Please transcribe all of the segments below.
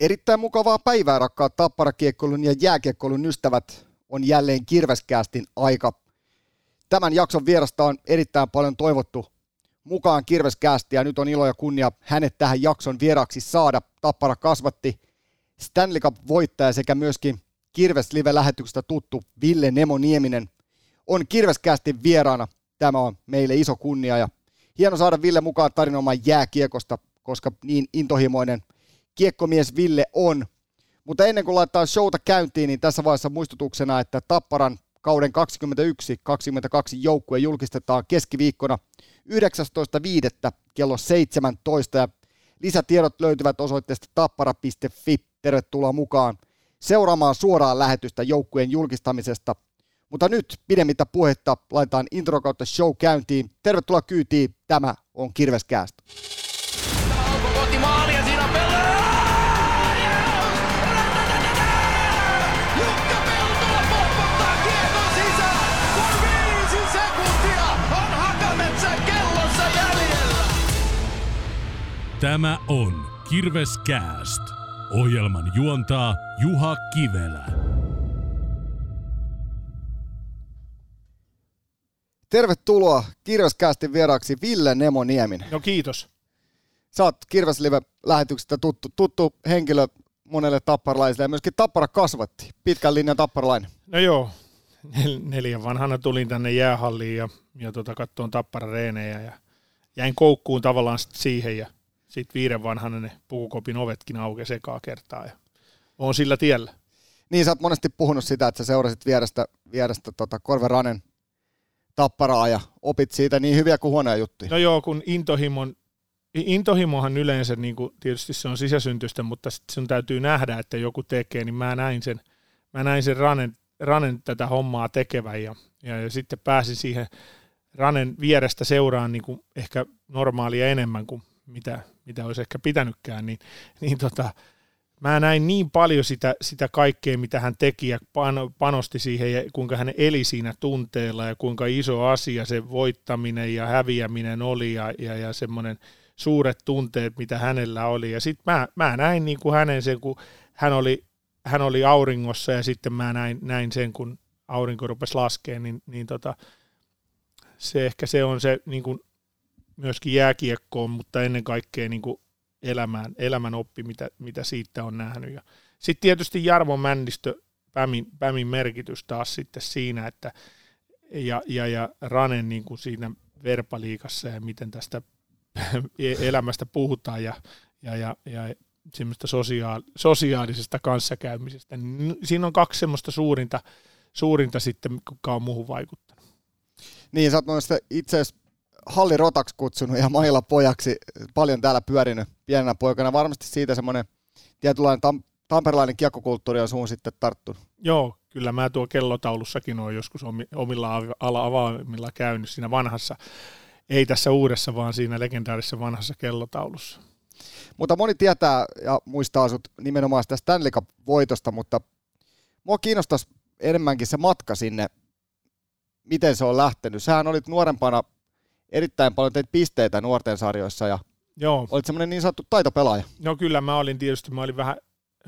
Erittäin mukavaa päivää, rakkaat tapparakiekkoilun ja jääkiekkoilun ystävät. On jälleen Kirveskästin aika. Tämän jakson vierasta on erittäin paljon toivottu mukaan Kirveskästi ja nyt on ilo ja kunnia hänet tähän jakson vieraksi saada. Tappara kasvatti Stanley Cup-voittaja sekä myöskin Kirves Live-lähetyksestä tuttu Ville Nemo Nieminen on Kirveskästin vieraana. Tämä on meille iso kunnia ja hieno saada Ville mukaan tarinoimaan jääkiekosta, koska niin intohimoinen – kiekkomies Ville on. Mutta ennen kuin laittaa showta käyntiin, niin tässä vaiheessa muistutuksena, että Tapparan kauden 21-22 joukkue julkistetaan keskiviikkona 19.5. kello 17. Ja lisätiedot löytyvät osoitteesta tappara.fi. Tervetuloa mukaan seuraamaan suoraan lähetystä joukkueen julkistamisesta. Mutta nyt pidemmittä puhetta laitetaan intro kautta show käyntiin. Tervetuloa kyytiin, tämä on Kirveskäästä. Tämä on Kirveskääst. Ohjelman juontaa Juha Kivelä. Tervetuloa Kirveskäästin vieraaksi Ville Nemo Nieminen. No kiitos. Sä oot Kirveslive-lähetyksestä tuttu, tuttu henkilö monelle tapparalaisille ja myöskin Tappara kasvatti, pitkän linjan tapparalainen. No joo, Nel- neljän vanhana tulin tänne jäähalliin ja, ja tota, kattoon Tappara reenejä ja jäin koukkuun tavallaan siihen ja sitten viiden vanhana ne pukukopin ovetkin aukesi ekaa kertaa ja on sillä tiellä. Niin, sä oot monesti puhunut sitä, että sä seurasit vierestä, vierestä tota Korveranen tapparaa ja opit siitä niin hyviä kuin huonoja juttuja. No joo, kun intohimon, intohimohan yleensä, niin kuin, tietysti se on sisäsyntystä, mutta sun täytyy nähdä, että joku tekee, niin mä näin sen, mä näin sen Ranen, Ranen tätä hommaa tekevän ja, ja, ja sitten pääsin siihen Ranen vierestä seuraan niin kuin ehkä normaalia enemmän kuin mitä, mitä olisi ehkä pitänytkään, niin, niin tota, mä näin niin paljon sitä, sitä kaikkea, mitä hän teki ja panosti siihen ja kuinka hän eli siinä tunteella ja kuinka iso asia se voittaminen ja häviäminen oli ja, ja, ja semmoinen suuret tunteet, mitä hänellä oli. Ja sitten mä, mä näin niin kuin hänen sen, kun hän oli, hän oli auringossa ja sitten mä näin, näin sen, kun aurinko rupesi laskemaan, niin, niin tota, se ehkä se on se niin kuin myöskin jääkiekkoon, mutta ennen kaikkea niin kuin elämään, elämän oppi, mitä, mitä siitä on nähnyt. Ja sitten tietysti Jarmo Männistö, Pämin, Pämin merkitys taas sitten siinä, että ja, ja, ja Ranen niin kuin siinä verpaliikassa ja miten tästä elämästä puhutaan ja, ja, ja, ja semmoista sosiaal, sosiaalisesta kanssakäymisestä. Niin siinä on kaksi semmoista suurinta, suurinta sitten, kuka on muuhun vaikuttanut. Niin, sä oot itse asiassa Halli Rotaksi kutsunut ja Maila pojaksi paljon täällä pyörinyt pienenä poikana. Varmasti siitä semmoinen tietynlainen tam- tamperilainen kiekkokulttuuri on suun sitten tarttunut. Joo, kyllä mä tuo kellotaulussakin olen joskus omilla avaimilla käynyt siinä vanhassa, ei tässä uudessa, vaan siinä legendaarisessa vanhassa kellotaulussa. Mutta moni tietää ja muistaa sut nimenomaan sitä Stanley Cup-voitosta, mutta mua kiinnostaisi enemmänkin se matka sinne, miten se on lähtenyt. Sähän olit nuorempana erittäin paljon teit pisteitä nuorten sarjoissa ja Joo. olit semmoinen niin sanottu taitopelaaja. No kyllä mä olin tietysti, mä olin vähän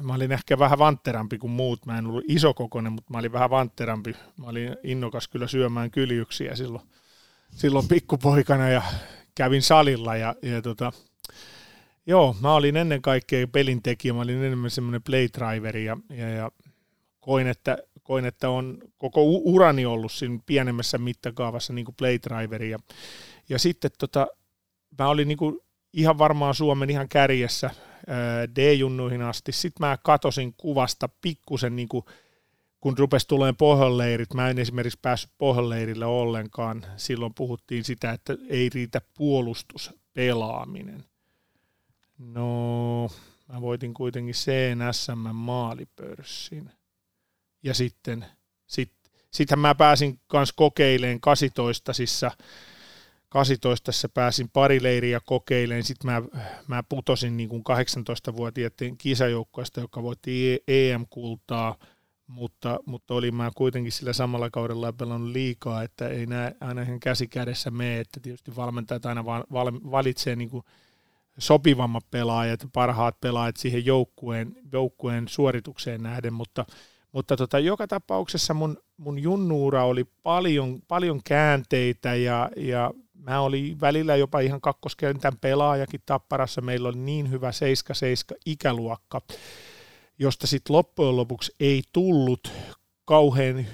Mä olin ehkä vähän vantterampi kuin muut. Mä en ollut isokokoinen, mutta mä olin vähän vantterampi. Mä olin innokas kyllä syömään kyljyksiä silloin, silloin pikkupoikana ja kävin salilla. Ja, ja tota, joo, mä olin ennen kaikkea pelintekijä. Mä olin enemmän semmoinen playdriveri ja, ja, ja koin, että, koin, että on koko urani ollut siinä pienemmässä mittakaavassa niin kuin playdriveri. Ja, ja sitten tota, mä olin niin kuin ihan varmaan Suomen ihan kärjessä D-junnuihin asti. Sitten mä katosin kuvasta pikkusen, niin kuin, kun rupesi tulemaan pohjanleirit. Mä en esimerkiksi päässyt pohjanleirille ollenkaan. Silloin puhuttiin sitä, että ei riitä puolustuspelaaminen. No, mä voitin kuitenkin CNSM maalipörssin. Ja sitten sit, sittenhän mä pääsin kanssa kokeileen 18 sissa 18 pääsin pari leiriä kokeilemaan, sitten mä, mä putosin niin kuin 18-vuotiaiden kisajoukkoista, joka voitti EM-kultaa, mutta, mutta olin mä kuitenkin sillä samalla kaudella pelannut liikaa, että ei näe aina ihan käsi kädessä mene, että tietysti valmentajat aina val, valitsee niin kuin sopivammat pelaajat, parhaat pelaajat siihen joukkueen, joukkueen suoritukseen nähden, mutta, mutta tota, joka tapauksessa mun, mun junnuura oli paljon, paljon käänteitä ja, ja mä olin välillä jopa ihan kakkoskentän pelaajakin Tapparassa. Meillä oli niin hyvä 7-7 ikäluokka, josta sitten loppujen lopuksi ei tullut kauhean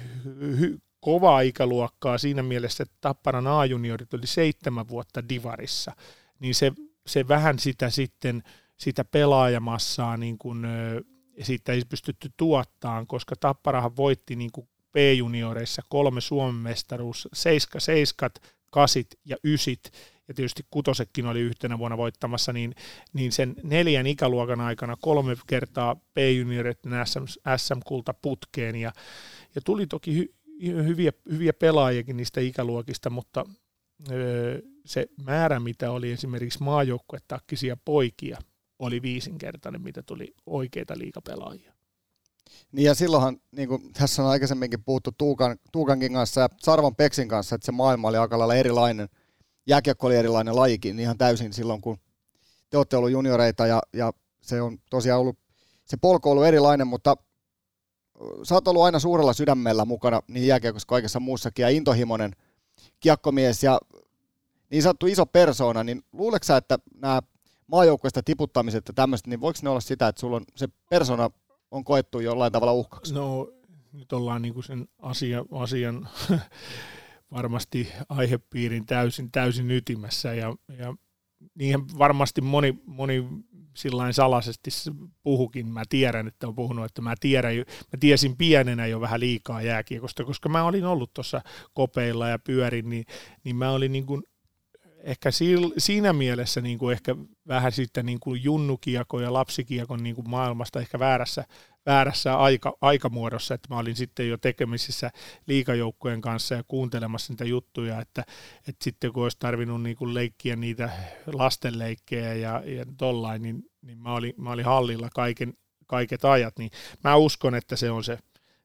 hy- kovaa ikäluokkaa siinä mielessä, että Tapparan A-juniorit oli seitsemän vuotta divarissa, niin se, se vähän sitä sitten, sitä pelaajamassaa niin kuin, siitä ei pystytty tuottaan, koska Tapparahan voitti niin kuin B-junioreissa kolme Suomen mestaruus, seiska, seiskat, kasit ja ysit, ja tietysti kutosekin oli yhtenä vuonna voittamassa, niin, niin sen neljän ikäluokan aikana kolme kertaa B-juniorit SM, SM-kulta putkeen, ja, ja tuli toki hy, hyviä, hyviä pelaajakin niistä ikäluokista, mutta öö, se määrä, mitä oli esimerkiksi maajoukkuetakkisia poikia, oli viisinkertainen, mitä tuli oikeita liikapelaajia. Niin ja silloinhan, niin kuin tässä on aikaisemminkin puhuttu Tuukan, Tuukankin kanssa ja Sarvan Peksin kanssa, että se maailma oli aika lailla erilainen, jääkiekko oli erilainen lajikin niin ihan täysin silloin, kun te olette ollut junioreita ja, ja se on tosiaan ollut, se polku on ollut erilainen, mutta sä oot ollut aina suurella sydämellä mukana niin jääkiekossa kaikessa muussakin ja intohimoinen kiekkomies ja niin sanottu iso persoona, niin luuleeko että nämä maajoukkoista tiputtamiset ja tämmöiset, niin voiko ne olla sitä, että sulla on se persona on koettu jollain tavalla uhkaksi? No nyt ollaan niin kuin sen asia, asian varmasti aihepiirin täysin, täysin ytimessä ja, ja niihin varmasti moni, moni sillain salaisesti puhukin. Mä tiedän, että on puhunut, että mä, tiedän, mä tiesin pienenä jo vähän liikaa jääkiekosta, koska mä olin ollut tuossa kopeilla ja pyörin, niin, niin mä olin niin kuin ehkä siinä mielessä niin kuin ehkä vähän sitten niin kuin junnukiekon ja lapsikiekon niin kuin maailmasta ehkä väärässä, väärässä aika, aikamuodossa, että mä olin sitten jo tekemisissä liikajoukkojen kanssa ja kuuntelemassa niitä juttuja, että, että sitten kun olisi tarvinnut niin kuin leikkiä niitä lastenleikkejä ja, ja tollain, niin, niin mä, olin, mä olin hallilla kaiken, kaiket ajat, niin mä uskon, että se on se,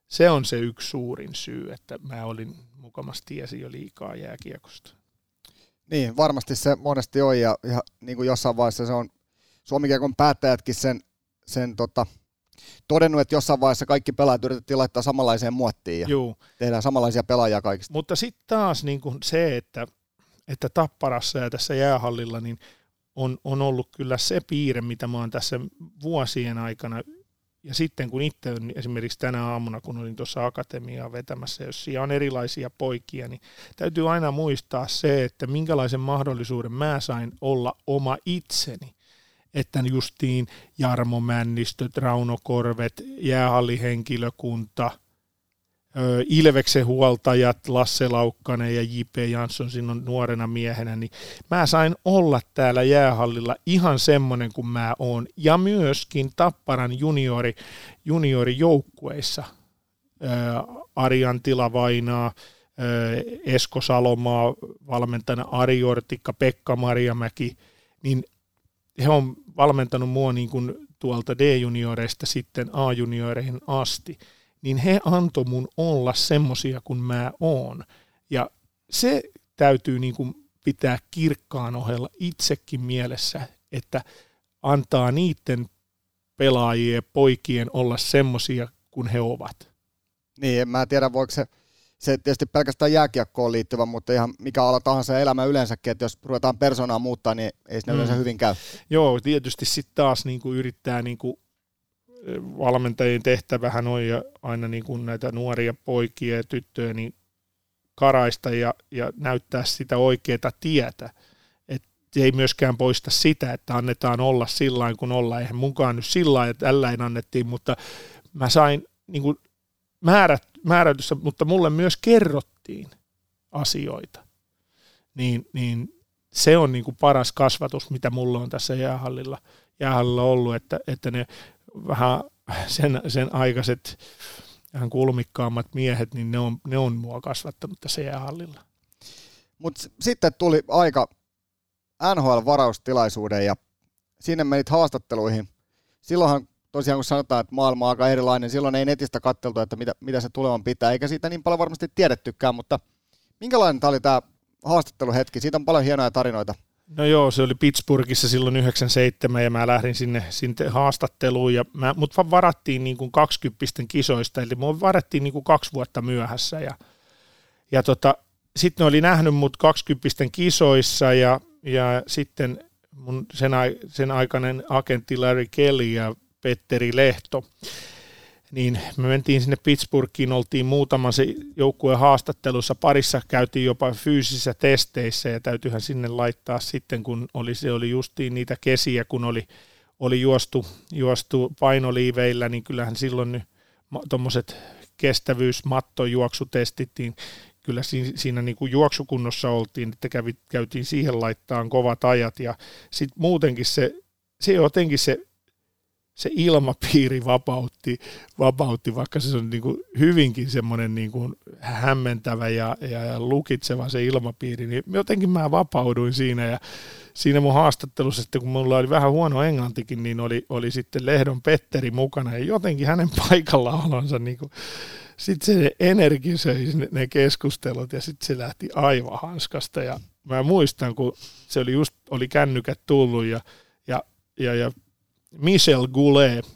se on se yksi suurin syy, että mä olin mukamassa tiesin jo liikaa jääkiekosta. Niin, varmasti se monesti on ja, ja niin kuin jossain vaiheessa se on Suomikiekon päättäjätkin sen, sen tota, todennut, että jossain vaiheessa kaikki pelaajat yritettiin laittaa samanlaiseen muottiin ja Juu. tehdään samanlaisia pelaajia kaikista. Mutta sitten taas niin kuin se, että, että Tapparassa ja tässä jäähallilla niin on, on ollut kyllä se piirre, mitä mä oon tässä vuosien aikana ja sitten kun itse on esimerkiksi tänä aamuna, kun olin tuossa akatemiaa vetämässä, jos siellä on erilaisia poikia, niin täytyy aina muistaa se, että minkälaisen mahdollisuuden mä sain olla oma itseni. Että justiin Jarmo Männistöt, Rauno Korvet, jäähallihenkilökunta – Ilveksen huoltajat, Lasse Laukkanen ja J.P. Jansson sinun nuorena miehenä, niin mä sain olla täällä jäähallilla ihan semmoinen kuin mä oon. Ja myöskin Tapparan juniori, juniorijoukkueissa. Arjan Tilavainaa, Esko Salomaa, valmentajana Ari Ortikka, Pekka Marjamäki, niin he on valmentanut mua niin kuin tuolta D-junioreista sitten A-junioreihin asti – niin he antoi mun olla semmosia kuin mä oon. Ja se täytyy niin kuin pitää kirkkaan ohella itsekin mielessä, että antaa niiden pelaajien poikien olla semmosia kuin he ovat. Niin, en mä tiedä voiko se, se tietysti pelkästään jääkiekkoon liittyvä, mutta ihan mikä ala tahansa elämä yleensäkin, että jos ruvetaan persoonaa muuttaa, niin ei se mm. yleensä hyvin käy. Joo, tietysti sitten taas niin kuin yrittää niin kuin valmentajien tehtävähän on ja aina niin kuin näitä nuoria poikia ja tyttöjä niin karaista ja, ja näyttää sitä oikeaa tietä. Et ei myöskään poista sitä, että annetaan olla sillä kun ollaan. Eihän mukaan nyt sillä että tälläin annettiin, mutta mä sain niin kuin määrät, määrätyssä, mutta mulle myös kerrottiin asioita. Niin, niin se on niin kuin paras kasvatus, mitä mulla on tässä jäähallilla, jäähallilla ollut, että, että ne vähän sen, sen aikaiset vähän kulmikkaammat miehet, niin ne on, ne on mua kasvattanut tässä jäähallilla. Mutta sitten tuli aika NHL-varaustilaisuuden ja sinne menit haastatteluihin. Silloinhan tosiaan kun sanotaan, että maailma on aika erilainen, silloin ei netistä katteltu, että mitä, mitä se tulevan pitää, eikä siitä niin paljon varmasti tiedettykään, mutta minkälainen tämä oli tämä haastatteluhetki? Siitä on paljon hienoja tarinoita No joo, se oli Pittsburghissa silloin 97 ja mä lähdin sinne, sinne haastatteluun, ja mä, mut varattiin niin kuin 20 kisoista, eli mua varattiin niin kuin kaksi vuotta myöhässä ja, ja tota, sitten ne oli nähnyt mut 20 kisoissa ja, ja sitten mun sen, sen aikainen agentti Larry Kelly ja Petteri Lehto niin me mentiin sinne Pittsburghiin, oltiin muutaman se joukkueen haastattelussa, parissa käytiin jopa fyysisissä testeissä ja täytyyhän sinne laittaa sitten, kun oli, se oli justiin niitä kesiä, kun oli, oli juostu, juostu painoliiveillä, niin kyllähän silloin nyt tuommoiset kestävyysmattojuoksutestit, niin kyllä siinä, niin kuin juoksukunnossa oltiin, että kävi, käytiin siihen laittaa kovat ajat ja sitten muutenkin se, se jotenkin se se ilmapiiri vapautti, vapautti vaikka se on niin kuin hyvinkin semmoinen niin kuin hämmentävä ja, ja, ja lukitseva se ilmapiiri, niin jotenkin mä vapauduin siinä ja siinä mun haastattelussa, että kun mulla oli vähän huono englantikin, niin oli, oli sitten Lehdon Petteri mukana ja jotenkin hänen paikallaolonsa niin kuin, sitten se energisöi ne keskustelut ja sitten se lähti aivan hanskasta ja mä muistan, kun se oli just, oli kännykät tullut ja, ja, ja, ja Michel Goulet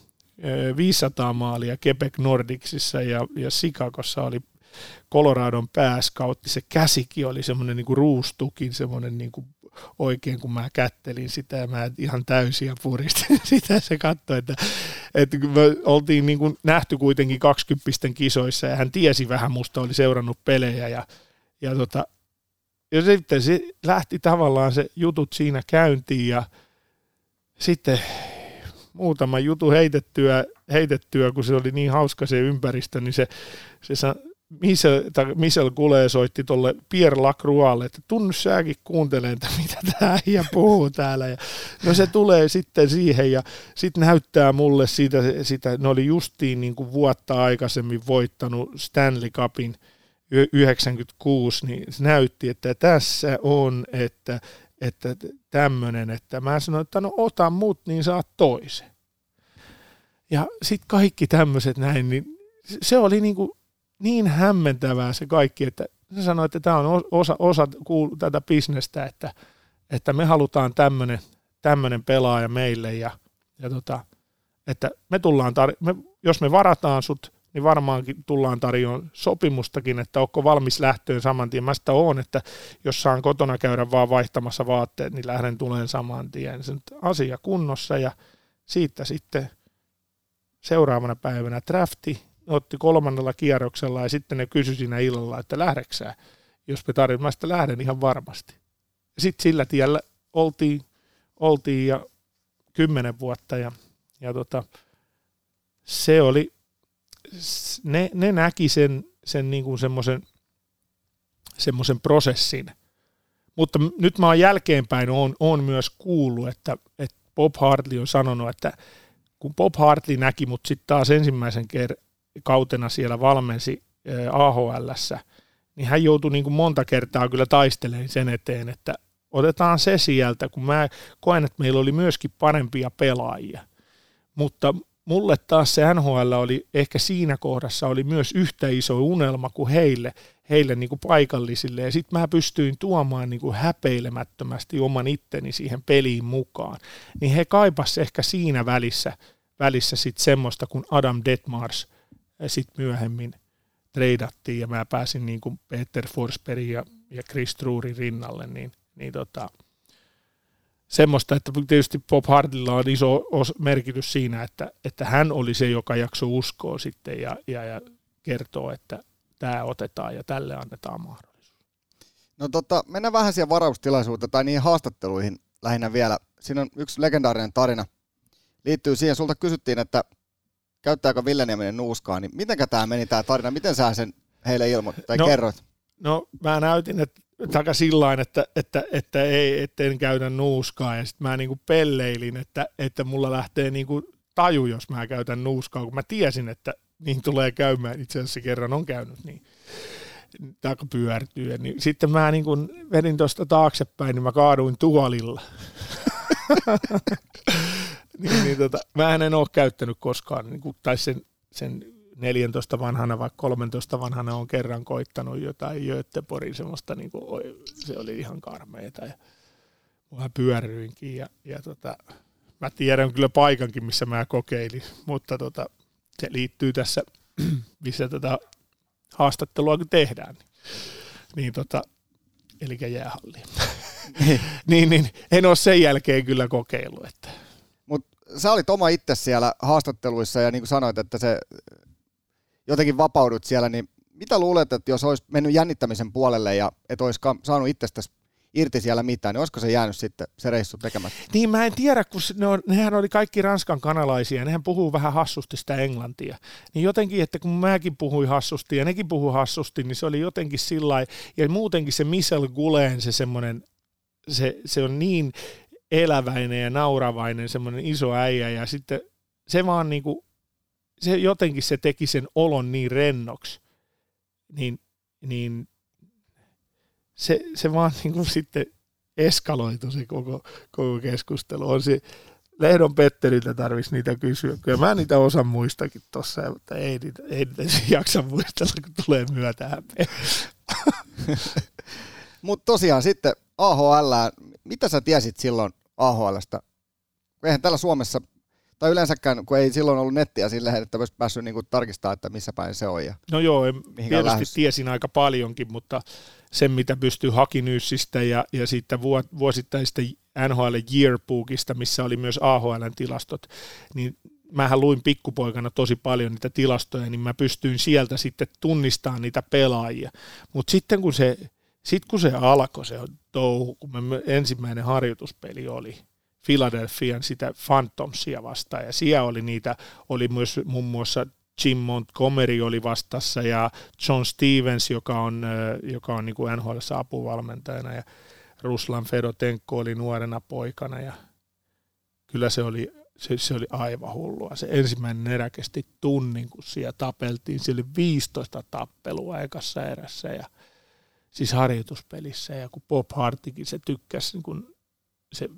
500 maalia Quebec Nordicsissa ja, ja Chicagossa oli Coloradon pääskautti. Se käsikin oli semmoinen niin ruustukin, semmoinen niin kuin oikein, kun mä kättelin sitä ja mä ihan täysiä puristin sitä. Se katsoi, että, että me oltiin niin kuin nähty kuitenkin 20 kisoissa ja hän tiesi vähän musta, oli seurannut pelejä ja, ja, tota, ja sitten se lähti tavallaan se jutut siinä käyntiin ja sitten muutama jutu heitettyä, heitettyä, kun se oli niin hauska se ympäristö, niin se, se Michel, Michel Goulet soitti tuolle Pierre Lacroixlle, että tunnu säkin kuuntelemaan, että mitä tämä äijä puhuu täällä. Ja, no se tulee sitten siihen ja sitten näyttää mulle siitä, sitä, ne oli justiin niin kuin vuotta aikaisemmin voittanut Stanley Cupin 96, niin se näytti, että tässä on, että että tämmöinen, että mä sanoin, että no ota mut, niin saat toisen. Ja sitten kaikki tämmöiset näin, niin se oli niin, kuin niin hämmentävää se kaikki, että se sanoi, että tämä on osa, osa tätä bisnestä, että, että me halutaan tämmöinen, tämmöinen pelaaja meille ja, ja tota, että me tullaan, tar- me, jos me varataan sut niin varmaankin tullaan tarjoamaan sopimustakin, että onko valmis lähtöön saman tien. Mä sitä oon, että jos saan kotona käydä vaan vaihtamassa vaatteet, niin lähden tuleen saman tien. Se asia kunnossa ja siitä sitten seuraavana päivänä drafti otti kolmannella kierroksella ja sitten ne kysyi siinä illalla, että lähdeksää, jos me tarvitsemme, mä sitä lähden ihan varmasti. Sitten sillä tiellä oltiin, oltiin ja kymmenen vuotta ja, ja tota, se oli ne, ne näki sen, sen niin kuin semmoisen, semmoisen prosessin. Mutta nyt mä oon jälkeenpäin on, on myös kuullut, että, että Bob Hartley on sanonut, että kun Bob Hartley näki mut sitten taas ensimmäisen ker- kautena siellä valmensi AHL, niin hän joutui niin kuin monta kertaa kyllä taistelemaan sen eteen, että otetaan se sieltä, kun mä koen, että meillä oli myöskin parempia pelaajia. Mutta mulle taas se NHL oli ehkä siinä kohdassa oli myös yhtä iso unelma kuin heille, heille niin kuin paikallisille. Ja sitten mä pystyin tuomaan niin kuin häpeilemättömästi oman itteni siihen peliin mukaan. Niin he kaipas ehkä siinä välissä, välissä sitten semmoista, kun Adam Detmars sitten myöhemmin treidattiin ja mä pääsin niin kuin Peter Forsbergin ja, ja Chris Truurin rinnalle, niin, niin tota, semmoista, että tietysti Bob Hardilla on iso merkitys siinä, että, että hän oli se, joka jaksoi uskoa sitten ja, ja, ja kertoo, että tämä otetaan ja tälle annetaan mahdollisuus. No tota, mennään vähän siihen varaustilaisuuteen tai niihin haastatteluihin lähinnä vielä. Siinä on yksi legendaarinen tarina. Liittyy siihen, sulta kysyttiin, että käyttääkö Ville Nieminen nuuskaa, niin miten tämä meni tämä tarina, miten sä sen heille ilmoitit tai no, kerroit? No mä näytin, että taka sillain, että, että, että, ei, etten käytä nuuskaa ja sitten mä niinku pelleilin, että, että mulla lähtee niinku taju, jos mä käytän nuuskaa, kun mä tiesin, että niin tulee käymään. Itse asiassa kerran on käynyt niin taaka pyörtyy. Niin sitten mä niin kun vedin tuosta taaksepäin, niin mä kaaduin tuolilla. niin, niin tota, mä en ole käyttänyt koskaan, niin tai sen, sen 14 vanhana vai 13 vanhana on kerran koittanut jotain Göteborgin semmoista, niin kuin, se oli ihan karmeita. Ja mä pyörryinkin ja, ja tota, mä tiedän kyllä paikankin, missä mä kokeilin, mutta tota, se liittyy tässä, missä tätä haastattelua tehdään. Niin, niin tota, eli jäähalli. niin, niin, en ole sen jälkeen kyllä kokeillut. Että. Mut sä olit oma itse siellä haastatteluissa ja niin kuin sanoit, että se jotenkin vapaudut siellä, niin mitä luulet, että jos olisi mennyt jännittämisen puolelle ja et olisi saanut itsestäsi irti siellä mitään, niin olisiko se jäänyt sitten se reissu tekemättä? Niin mä en tiedä, kun ne on, nehän oli kaikki ranskan kanalaisia, nehän puhuu vähän hassusti sitä englantia. Niin jotenkin, että kun mäkin puhuin hassusti ja nekin puhuu hassusti, niin se oli jotenkin sillä ja muutenkin se Michel Gulen, se semmoinen, se, se on niin eläväinen ja nauravainen semmoinen iso äijä ja sitten se vaan niinku, se jotenkin se teki sen olon niin rennoksi, niin, niin se, se vaan niin kuin sitten eskaloitu se koko, koko keskustelu. On se, Lehdon Petteriltä tarvitsisi niitä kysyä. Kyllä mä niitä osan muistakin tuossa, mutta ei niitä, ei niitä jaksa muistella, kun tulee myötä Mutta tosiaan sitten AHL, mitä sä tiesit silloin AHLstä? Eihän täällä Suomessa tai yleensäkään, kun ei silloin ollut nettiä sillä että olisi päässyt niin kuin tarkistamaan, että missä päin se on. Ja no joo, tietysti lähes. tiesin aika paljonkin, mutta sen, mitä pystyy Hakinyysistä ja, ja siitä vuosittaisesta NHL Yearbookista, missä oli myös AHLn tilastot, niin mähän luin pikkupoikana tosi paljon niitä tilastoja, niin mä pystyin sieltä sitten tunnistamaan niitä pelaajia. Mutta sitten kun se, sit kun se alkoi se touhu, kun me ensimmäinen harjoituspeli oli, Philadelphian sitä Phantomsia vastaan, ja siellä oli niitä, oli myös muun muassa Jim Montgomery oli vastassa ja John Stevens, joka on, joka on niin NHL apuvalmentajana ja Ruslan Fedotenko oli nuorena poikana ja kyllä se oli, se, se oli aivan hullua. Se ensimmäinen erä kesti tunnin, kun siellä tapeltiin. Siellä oli 15 tappelua ekassa erässä ja siis harjoituspelissä ja kun Bob Hartikin se tykkäsi, niin kun se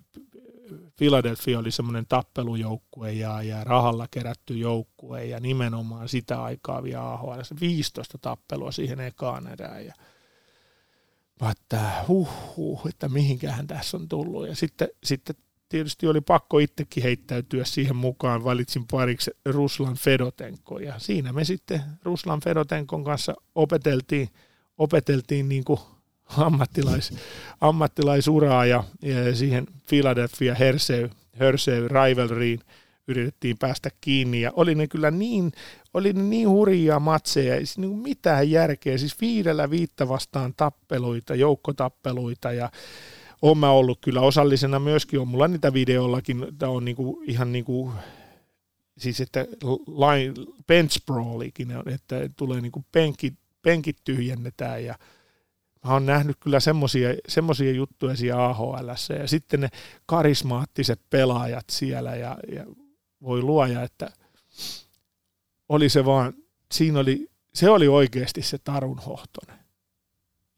Philadelphia oli semmoinen tappelujoukkue ja, ja rahalla kerätty joukkue ja nimenomaan sitä aikaa vielä AHL. 15 tappelua siihen ekaan erään ja että huh, huh, että mihinkähän tässä on tullut. Ja sitten, sitten tietysti oli pakko itsekin heittäytyä siihen mukaan. Valitsin pariksi Ruslan Fedotenko ja siinä me sitten Ruslan Fedotenkon kanssa opeteltiin, opeteltiin niin kuin ammattilais, ammattilaisuraa ja, ja siihen Philadelphia Hersey, Hersey rivalryin yritettiin päästä kiinni. Ja oli ne kyllä niin, oli ne niin hurjia matseja, ei siis niin mitään järkeä, siis viidellä viittä vastaan tappeluita, joukkotappeluita ja olen mä ollut kyllä osallisena myöskin, on mulla niitä videollakin, tämä on niinku, ihan niinku, siis että line, bench brawlikin, että tulee niinku penkit, penkit tyhjennetään ja Mä oon nähnyt kyllä semmoisia juttuja siellä AHL ja sitten ne karismaattiset pelaajat siellä ja, ja voi luoja, että oli se vaan, siinä oli, se oli oikeasti se Tarun Hohtonen.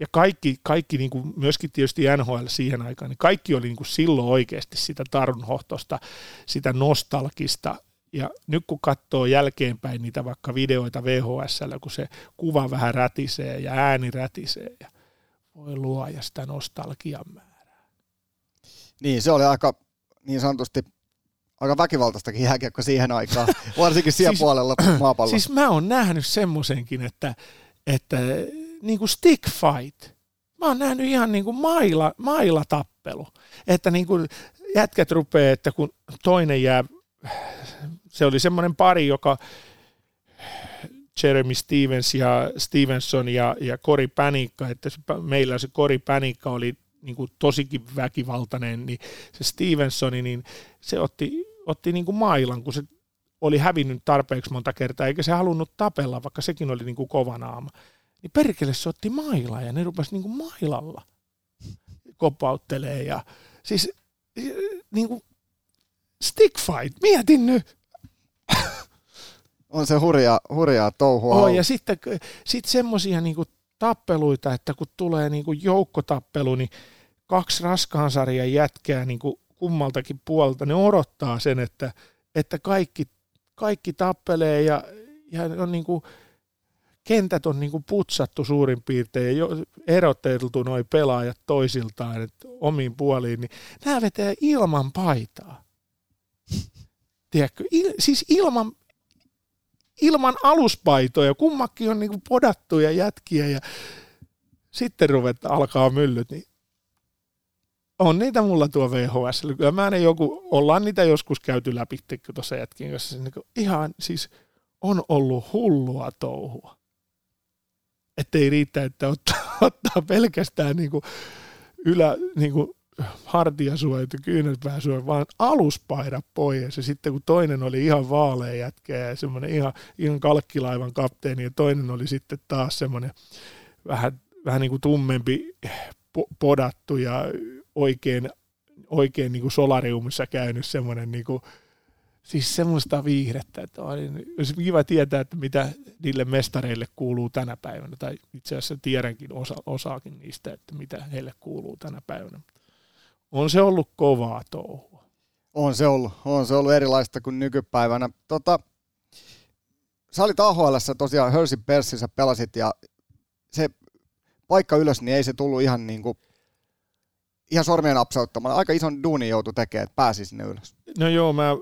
Ja kaikki, kaikki niin kuin myöskin tietysti NHL siihen aikaan, niin kaikki oli niin kuin silloin oikeasti sitä Tarun Hohtosta, sitä nostalgista. Ja nyt kun katsoo jälkeenpäin niitä vaikka videoita VHSllä, kun se kuva vähän rätisee ja ääni rätisee ja voi luoja sitä nostalgian määrää. Niin, se oli aika niin sanotusti aika väkivaltaistakin jääkiekko siihen aikaan, varsinkin siellä siis, puolella maapalloa. Siis mä oon nähnyt semmoisenkin, että, että niin kuin stick fight, mä oon nähnyt ihan niin kuin maila, mailatappelu, että niin kuin jätkät rupeaa, että kun toinen jää, se oli semmoinen pari, joka Jeremy Stevens ja Stevenson ja, ja Kori Panikka, että meillä se Kori Panikka oli niin kuin tosikin väkivaltainen, niin se Stevensoni, niin se otti, otti niin kuin mailan, kun se oli hävinnyt tarpeeksi monta kertaa, eikä se halunnut tapella, vaikka sekin oli niin kuin kova naama. Niin perkele se otti mailaa ja ne rupesi niin kuin mailalla kopauttelee ja siis niin kuin stick fight, mietin nyt, on se hurjaa, hurjaa touhua. Oh, ja sitten sit semmoisia niinku tappeluita, että kun tulee niinku joukkotappelu, niin kaksi raskaansarjan jätkää niinku kummaltakin puolta, ne odottaa sen, että, että kaikki, kaikki tappelee ja, ja on niinku kentät on niin kuin putsattu suurin piirtein ja eroteltu noin pelaajat toisiltaan että omiin puoliin, niin nämä vetää ilman paitaa. Tiedätkö, il, siis ilman, ilman aluspaitoja, kummakin on niin kuin podattuja jätkiä ja sitten ruveta alkaa myllyt, niin on niitä mulla tuo VHS. Kyllä mä ne joku, ollaan niitä joskus käyty läpi tuossa jätkin kanssa. Niin ihan siis on ollut hullua touhua. Että ei riitä, että ottaa, ottaa pelkästään niinku ylä, niinku hartiasuojat ja kyynärpääsuojat, vaan aluspaida pois. Ja sitten kun toinen oli ihan vaalea jätkä ja semmoinen ihan, ihan kalkkilaivan kapteeni ja toinen oli sitten taas semmoinen vähän, vähän niin kuin tummempi podattu ja oikein, oikein niin kuin solariumissa käynyt semmoinen niin kuin, siis semmoista viihdettä, että olisi kiva tietää, että mitä niille mestareille kuuluu tänä päivänä, tai itse asiassa tiedänkin osa, osaakin niistä, että mitä heille kuuluu tänä päivänä. On se ollut kovaa touhua. On se ollut, on se ollut erilaista kuin nykypäivänä. Tota, sä olit AHL tosiaan Hörsin Perssissä pelasit ja se paikka ylös, niin ei se tullut ihan niin kuin ihan sormien napsauttamalla. Aika ison duuni joutui tekemään, että pääsi sinne ylös. No joo, mä,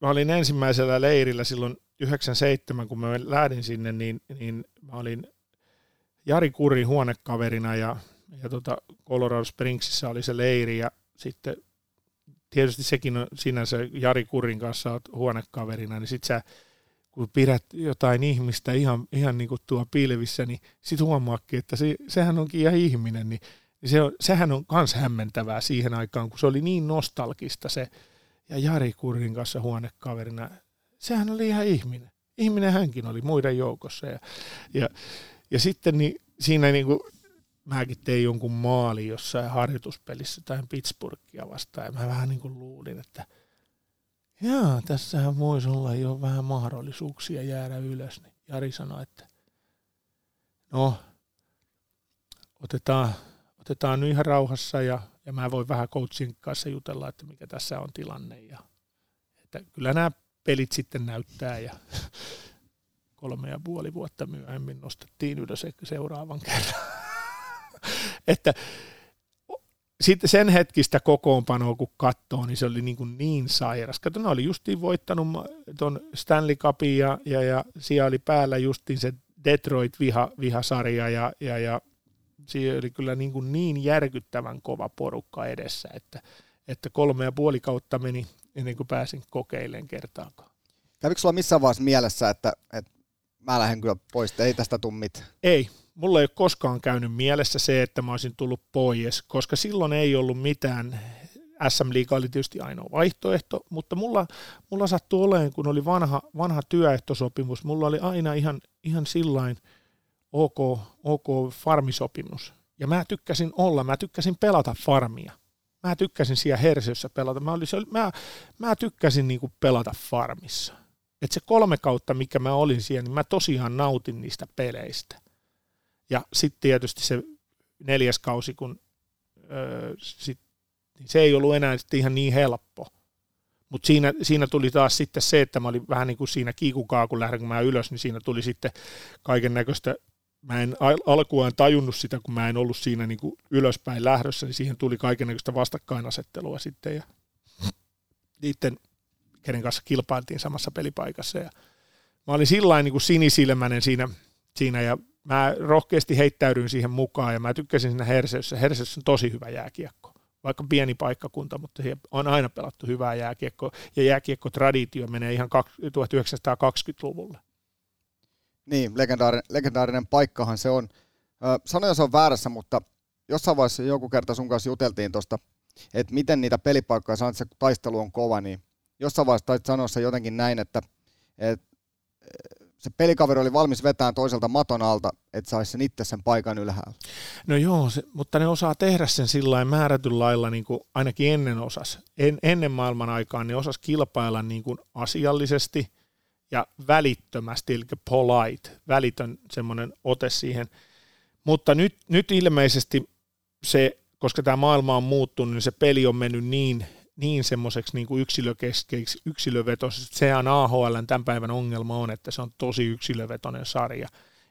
mä olin ensimmäisellä leirillä silloin 97, kun mä lähdin sinne, niin, niin mä olin Jari Kurin huonekaverina ja, ja tota Colorado Springsissa oli se leiri ja sitten tietysti sekin on sinänsä Jari Kurin kanssa oot huonekaverina, niin sit sä kun pidät jotain ihmistä ihan, ihan niin kuin tuo pilvissä, niin sit huomaakin, että se, sehän onkin ihan ihminen, niin niin se on, sehän on myös hämmentävää siihen aikaan, kun se oli niin nostalgista se, ja Jari Kurrin kanssa huonekaverina, sehän oli ihan ihminen. Ihminen hänkin oli muiden joukossa. Ja, ja, ja sitten niin, siinä niin kuin, mäkin tein jonkun maali jossain harjoituspelissä tai Pittsburghia vastaan, ja mä vähän niin kuin luulin, että jaa, tässähän voisi olla jo vähän mahdollisuuksia jäädä ylös. Niin Jari sanoi, että no, otetaan otetaan nyt ihan rauhassa ja, ja mä voin vähän coachin kanssa jutella, että mikä tässä on tilanne. Ja, että kyllä nämä pelit sitten näyttää ja kolme ja puoli vuotta myöhemmin nostettiin ylös seuraavan kerran. että sitten sen hetkistä kokoonpanoa, kun katsoo, niin se oli niin, kuin niin sairas. Kato, ne oli justiin voittanut tuon Stanley Cupin ja, ja, ja siellä oli päällä justiin se Detroit-vihasarja ja, ja, ja siinä oli kyllä niin, kuin niin järkyttävän kova porukka edessä, että, että kolme ja puoli kautta meni ennen kuin pääsin kokeilemaan kertaakaan. Kävikö sulla missään vaiheessa mielessä, että, että mä lähden kyllä pois, että ei tästä tule mitään? Ei, mulla ei ole koskaan käynyt mielessä se, että mä olisin tullut pois, koska silloin ei ollut mitään, SM Liiga oli tietysti ainoa vaihtoehto, mutta mulla, mulla sattui olemaan, kun oli vanha, vanha työehtosopimus, mulla oli aina ihan, ihan sillain – ok, ok farmisopimus. Ja mä tykkäsin olla, mä tykkäsin pelata farmia. Mä tykkäsin siellä Hersössä pelata. Mä, oli, mä, mä tykkäsin niinku pelata farmissa. Et se kolme kautta, mikä mä olin siellä, niin mä tosiaan nautin niistä peleistä. Ja sitten tietysti se neljäs kausi, kun öö, sit, niin se ei ollut enää ihan niin helppo. Mutta siinä, siinä tuli taas sitten se, että mä olin vähän niin kuin siinä kiikukaa, kun lähdin mä ylös, niin siinä tuli sitten kaiken näköistä mä en alkuaan tajunnut sitä, kun mä en ollut siinä niin kuin ylöspäin lähdössä, niin siihen tuli kaikenlaista vastakkainasettelua sitten ja niiden, kenen kanssa kilpailtiin samassa pelipaikassa. Ja mä olin sillä niin sinisilmäinen siinä, siinä ja mä rohkeasti heittäydyin siihen mukaan ja mä tykkäsin siinä Herseyssä. Herseyssä on tosi hyvä jääkiekko, vaikka pieni paikkakunta, mutta on aina pelattu hyvää jääkiekko ja jääkiekko-traditio menee ihan 1920-luvulle. Niin, legendaarinen, legendaarinen paikkahan se on. Sanoja se on väärässä, mutta jossain vaiheessa joku kerta sun kanssa juteltiin tuosta, että miten niitä pelipaikkoja saa, että se taistelu on kova, niin jossain vaiheessa taisit sanoa se jotenkin näin, että, että se pelikaveri oli valmis vetämään toiselta maton alta, että saisi sen itse sen paikan ylhäällä. No joo, se, mutta ne osaa tehdä sen sillä määrätyn lailla, niin kuin ainakin ennen osas. En, ennen maailman aikaan ne osas kilpailla niin kuin asiallisesti – ja välittömästi, eli polite, välitön semmoinen ote siihen. Mutta nyt, nyt ilmeisesti se, koska tämä maailma on muuttunut, niin se peli on mennyt niin, niin semmoiseksi niin yksilökeskeiksi, yksilövetoisesti. Sehän AHL tämän päivän ongelma on, että se on tosi yksilövetoinen sarja.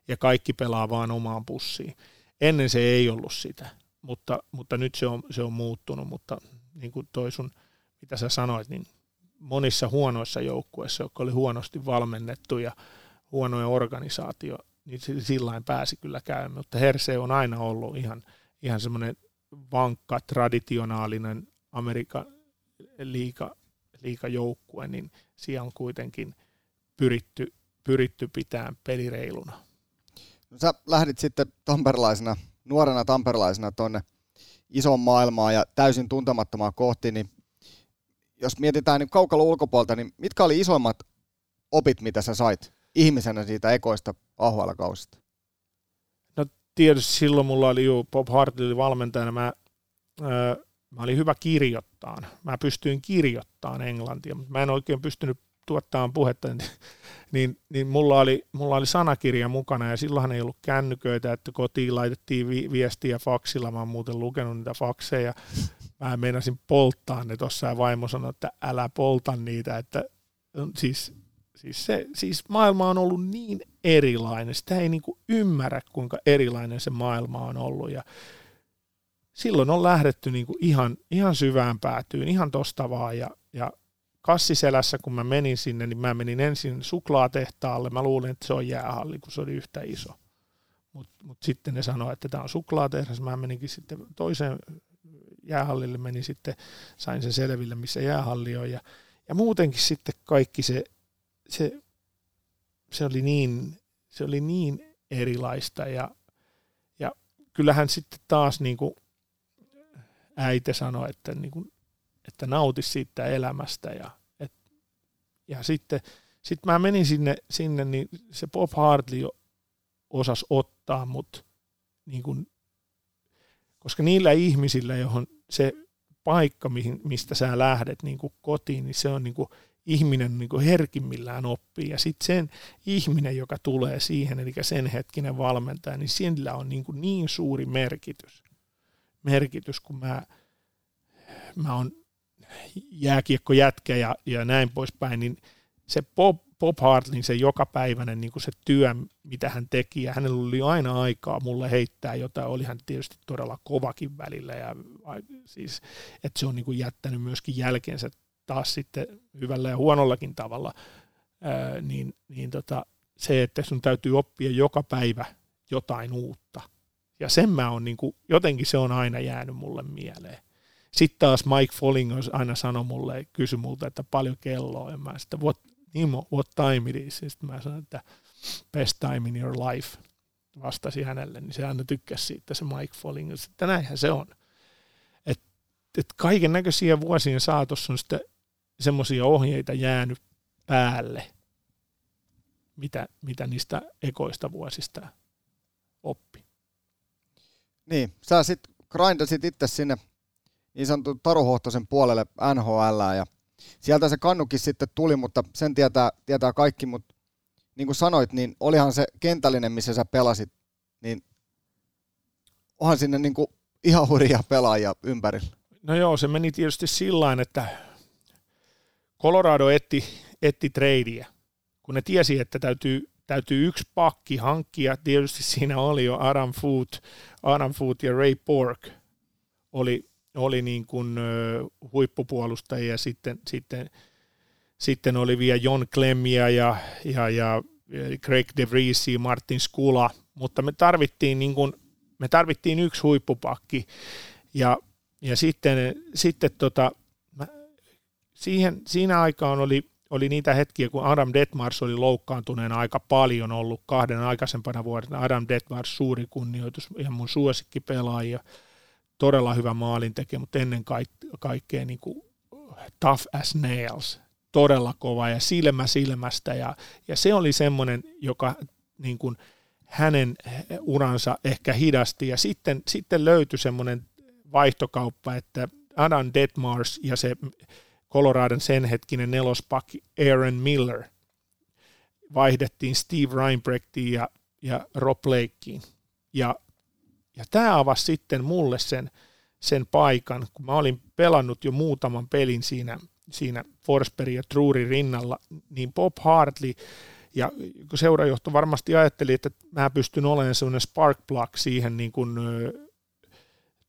ja kaikki pelaa vaan omaan pussiin. Ennen se ei ollut sitä, mutta, mutta nyt se on, se on muuttunut, mutta niin kuin toi sun, mitä sä sanoit, niin monissa huonoissa joukkueissa, jotka oli huonosti valmennettu ja huonoja organisaatio, niin sillä pääsi kyllä käymään, mutta Herse on aina ollut ihan, ihan semmoinen vankka, traditionaalinen Amerikan liika, liikajoukkue, niin siellä on kuitenkin pyritty, pyritty pitämään pelireiluna. No, sä lähdit sitten tamperlaisena, nuorena tamperlaisena tuonne isoon maailmaan ja täysin tuntemattomaan kohti, niin jos mietitään niin kaukalla ulkopuolta, niin mitkä oli isoimmat opit, mitä sä sait ihmisenä siitä ekoista AHL-kausista? No tietysti silloin mulla oli jo Bob Hartley valmentajana, mä, öö, mä olin hyvä kirjoittaa. Mä pystyin kirjoittamaan englantia, mutta mä en oikein pystynyt tuottamaan puhetta, niin, niin, niin mulla, oli, mulla oli sanakirja mukana ja silloinhan ei ollut kännyköitä, että kotiin laitettiin vi- viestiä faksilla, mä oon muuten lukenut niitä fakseja, mä meinasin polttaa ne tuossa ja vaimo sanoi, että älä polta niitä, että siis, siis, se, siis maailma on ollut niin erilainen, sitä ei niinku ymmärrä, kuinka erilainen se maailma on ollut. Ja silloin on lähdetty niinku ihan, ihan syvään päätyyn, ihan tosta vaan ja, ja kassiselässä, kun mä menin sinne, niin mä menin ensin suklaatehtaalle. Mä luulin, että se on jäähalli, kun se oli yhtä iso. Mutta mut sitten ne sanoivat, että tämä on suklaatehdas. Mä meninkin sitten toiseen jäähallille, menin sitten, sain sen selville, missä jäähalli on. Ja, ja muutenkin sitten kaikki se, se, se, oli niin, se oli niin erilaista. Ja, ja kyllähän sitten taas niin kuin äiti sanoi, että niin kuin että nauti siitä elämästä. Ja, et, ja sitten sit mä menin sinne, sinne, niin se Bob Hartley osas ottaa mut, niin kun, koska niillä ihmisillä, johon se paikka, mihin, mistä sä lähdet niin kuin kotiin, niin se on niin kuin ihminen niin kuin herkimmillään oppii. Ja sitten sen ihminen, joka tulee siihen, eli sen hetkinen valmentaja, niin sillä on niin, kuin niin suuri merkitys. Merkitys, kun mä, mä oon jääkiekkojätkä ja, ja näin poispäin, niin se Bob, Bob Hartlin se jokapäiväinen niin se työ, mitä hän teki, ja hänellä oli aina aikaa mulle heittää jotain, oli hän tietysti todella kovakin välillä, ja siis, että se on niin jättänyt myöskin jälkeensä taas sitten hyvällä ja huonollakin tavalla, ää, niin, niin tota, se, että sun täytyy oppia joka päivä jotain uutta. Ja sen mä on, niin kuin, jotenkin se on aina jäänyt mulle mieleen. Sitten taas Mike Folling aina sanoi mulle, kysyi multa, että paljon kelloa, ja mä sitten, what, Nimo, what time it is? Sitten mä sanoin, että best time in your life, vastasi hänelle, niin se aina tykkäsi siitä se Mike Folling, että näinhän se on. Että et kaiken näköisiä vuosien saatossa on sitten semmoisia ohjeita jäänyt päälle, mitä, mitä niistä ekoista vuosista oppi. Niin, sä sitten grindasit itse sinne niin sanotun Taruhohtosen puolelle NHL ja sieltä se kannukin sitten tuli, mutta sen tietää, tietää kaikki, mutta niin kuin sanoit, niin olihan se kentällinen, missä sä pelasit, niin onhan sinne niin kuin ihan hurjia pelaajia ympärillä. No joo, se meni tietysti sillä että Colorado etti, etti treidiä, kun ne tiesi, että täytyy, täytyy yksi pakki hankkia. Tietysti siinä oli jo Adam Foot, Adam Foot ja Ray Bork oli oli niin kuin huippupuolustajia, sitten, sitten, sitten oli vielä John Klemmia ja, ja, ja Craig DeVries, Martin Skula, mutta me tarvittiin, niin kuin, me tarvittiin yksi huippupakki. Ja, ja sitten, sitten tota, siihen, siinä aikaan oli, oli niitä hetkiä, kun Adam Detmars oli loukkaantuneena aika paljon ollut kahden aikaisempana vuodena. Adam Detmars, suuri kunnioitus, ihan mun suosikkipelaaja todella hyvä maalin tekijä, mutta ennen kaikkea niin kuin tough as nails, todella kova ja silmä silmästä ja, ja se oli semmoinen, joka niin kuin hänen uransa ehkä hidasti ja sitten, sitten löytyi semmoinen vaihtokauppa, että Adam Detmars ja se Coloradon sen hetkinen nelospakki Aaron Miller vaihdettiin Steve Reinbrechtiin ja, ja Rob Blakeen. Ja ja tämä avasi sitten mulle sen, sen paikan, kun mä olin pelannut jo muutaman pelin siinä, siinä Forsberg ja Truuri rinnalla, niin Bob Hartley ja seurajohto varmasti ajatteli, että mä pystyn olemaan sellainen spark plug siihen niin kuin,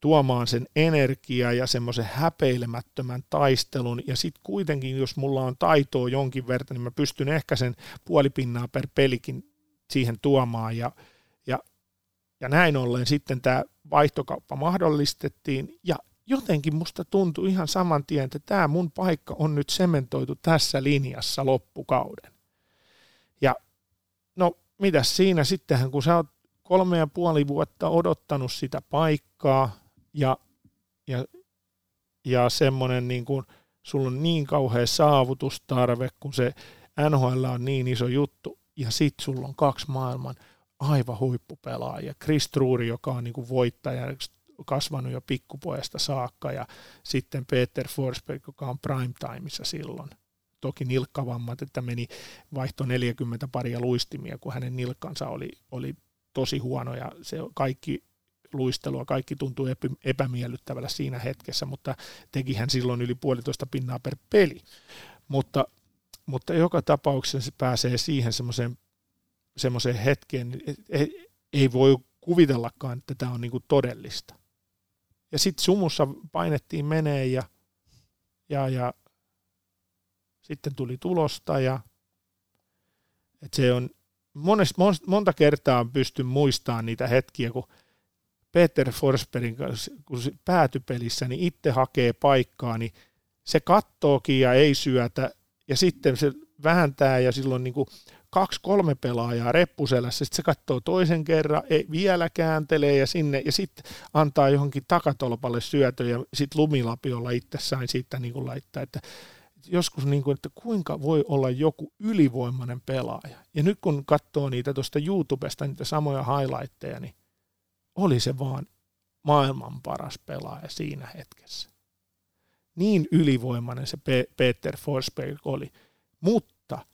tuomaan sen energiaa ja semmoisen häpeilemättömän taistelun, ja sitten kuitenkin, jos mulla on taitoa jonkin verran, niin mä pystyn ehkä sen puolipinnaa per pelikin siihen tuomaan, ja, ja, ja näin ollen sitten tämä vaihtokauppa mahdollistettiin, ja jotenkin musta tuntui ihan saman tien, että tämä mun paikka on nyt sementoitu tässä linjassa loppukauden. Ja no, mitäs siinä sittenhän, kun sä oot kolme ja puoli vuotta odottanut sitä paikkaa, ja, ja, ja semmoinen niin kuin, sulla on niin kauhea saavutustarve, kun se NHL on niin iso juttu, ja sit sulla on kaksi maailman aivan huippupelaajia. Chris Truuri, joka on niin kuin voittaja, kasvanut jo pikkupojasta saakka, ja sitten Peter Forsberg, joka on primetimeissa silloin. Toki nilkkavammat, että meni vaihto 40 paria luistimia, kun hänen nilkkansa oli, oli tosi huono, ja se kaikki luistelua, kaikki tuntuu epämiellyttävällä siinä hetkessä, mutta tekihän silloin yli puolitoista pinnaa per peli. Mutta, mutta joka tapauksessa se pääsee siihen semmoiseen, semmoiseen hetkeen, ei, ei voi kuvitellakaan, että tämä on niinku todellista. Ja sitten sumussa painettiin menee ja, ja, ja sitten tuli tulosta ja et se on monest, monta kertaa pystyn muistamaan niitä hetkiä, kun Peter Forsbergin kanssa, kun se päätypelissä, niin itse hakee paikkaa, niin se kattookin ja ei syötä, ja sitten se vääntää ja silloin niin kuin kaksi-kolme pelaajaa reppuselässä, sitten se katsoo toisen kerran, ei, vielä kääntelee ja sinne, ja sitten antaa johonkin takatolpalle syötö, ja sitten lumilapiolla itse sain siitä niin kuin laittaa, että joskus, niin kuin, että kuinka voi olla joku ylivoimainen pelaaja. Ja nyt kun katsoo niitä tuosta YouTubesta, niitä samoja highlightteja, niin oli se vaan maailman paras pelaaja siinä hetkessä. Niin ylivoimainen se Peter Forsberg oli. Mutta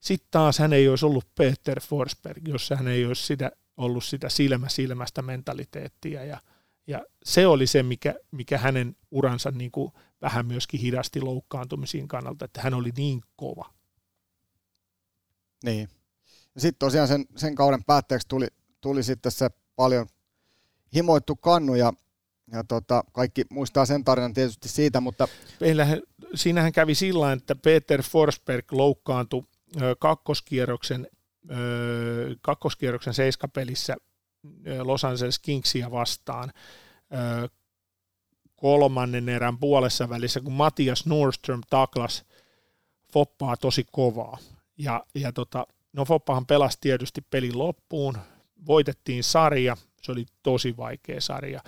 sitten taas hän ei olisi ollut Peter Forsberg, jos hän ei olisi sitä, ollut sitä silmä silmästä mentaliteettia. Ja, ja se oli se, mikä, mikä hänen uransa niin kuin vähän myöskin hidasti loukkaantumisiin kannalta, että hän oli niin kova. Niin. Sitten tosiaan sen, sen kauden päätteeksi tuli, tuli sitten se paljon himoittu kannu ja, ja tota, kaikki muistaa sen tarinan tietysti siitä, mutta... Meillähän, siinähän kävi sillä että Peter Forsberg loukkaantui kakkoskierroksen, kakkoskierroksen seiskapelissä Los Angeles Kingsia vastaan kolmannen erän puolessa välissä, kun Matias Nordström taklas Foppaa tosi kovaa. Ja, ja tota, no Foppahan pelasi tietysti pelin loppuun, voitettiin sarja, se oli tosi vaikea sarja,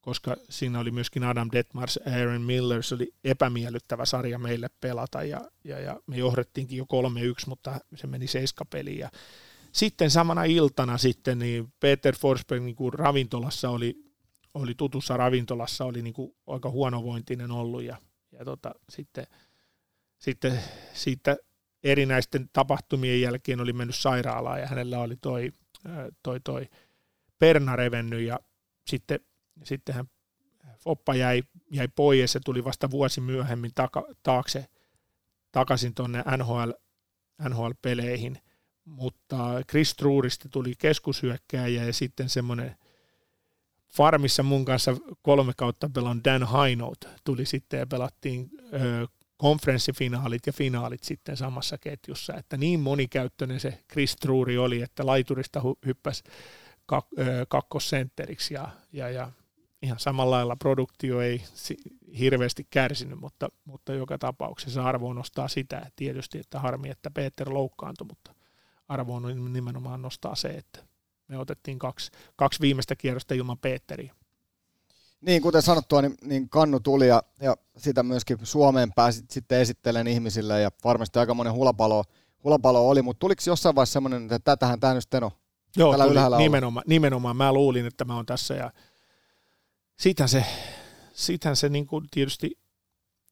koska siinä oli myöskin Adam Detmars, Aaron Miller, se oli epämiellyttävä sarja meille pelata, ja, ja, ja me johdettiinkin jo 3-1, mutta se meni seiskapeliin, ja sitten samana iltana sitten niin Peter Forsberg niin kuin ravintolassa oli, oli tutussa ravintolassa, oli niin kuin aika huonovointinen ollut ja, ja tota, sitten, sitten siitä erinäisten tapahtumien jälkeen oli mennyt sairaalaan ja hänellä oli toi toi, toi perna revennyt ja sitten, sitten hän Foppa jäi, jäi pois ja tuli vasta vuosi myöhemmin taka, taakse takaisin tuonne NHL, NHL-peleihin, mutta Chris Truurista tuli keskushyökkääjä ja sitten semmoinen farmissa mun kanssa kolme kautta pelan Dan Hainout tuli sitten ja pelattiin konferenssifinaalit ja finaalit sitten samassa ketjussa, että niin monikäyttöinen se Chris Truuri oli, että laiturista hyppäsi kak- kakkosentteriksi ja, ja, ja ihan samalla lailla produktio ei hirveästi kärsinyt, mutta, mutta joka tapauksessa arvo nostaa sitä tietysti, että harmi, että Peter loukkaantui, mutta arvoon nimenomaan nostaa se, että me otettiin kaksi, kaksi viimeistä kierrosta ilman Peteriä. Niin, kuten sanottua, niin, niin kannu tuli ja, ja sitä myöskin Suomeen pääsit sitten esittelemään ihmisille ja varmasti aika monen hulapalo, hulapalo oli, mutta tuliko jossain vaiheessa semmoinen, että tätähän tämä nyt on? Joo, tuli, nimenomaan, nimenomaan. Mä luulin, että mä oon tässä ja sittenhän se, sittenhän se niin kuin tietysti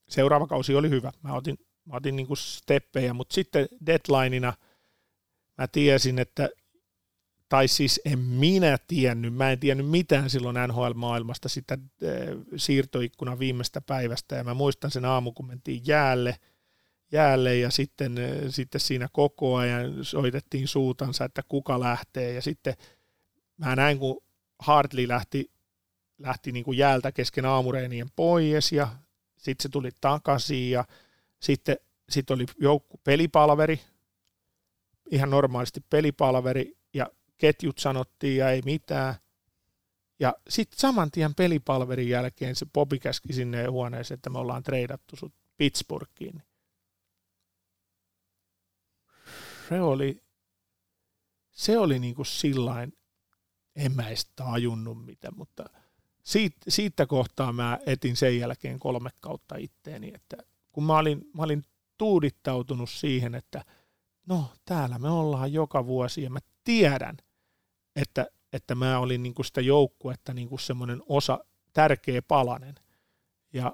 seuraava kausi oli hyvä. Mä otin, mä otin niin kuin steppejä, mutta sitten deadlineina mä tiesin, että tai siis en minä tiennyt, mä en tiennyt mitään silloin NHL-maailmasta sitä siirtoikkunan viimeistä päivästä, ja mä muistan sen aamu, kun mentiin jäälle, jäälle ja sitten, sitten siinä koko ajan soitettiin suutansa, että kuka lähtee. Ja sitten mä näin, kun Hartley lähti, lähti niin kuin jäältä kesken aamureenien pois ja sitten se tuli takaisin ja sitten sit oli joukku pelipalveri, ihan normaalisti pelipalveri ja ketjut sanottiin ja ei mitään. Ja sitten saman tien pelipalverin jälkeen se Bobi käski sinne huoneeseen, että me ollaan treidattu sut Pittsburghiin. Se oli, se oli niin kuin sillain, en mä edes tajunnut mitä, mutta siitä, siitä kohtaa mä etin sen jälkeen kolme kautta itteeni, että kun mä olin, mä olin tuudittautunut siihen, että no täällä me ollaan joka vuosi ja mä tiedän, että, että mä olin niin kuin sitä joukkuetta niin kuin semmoinen osa, tärkeä palanen. Ja,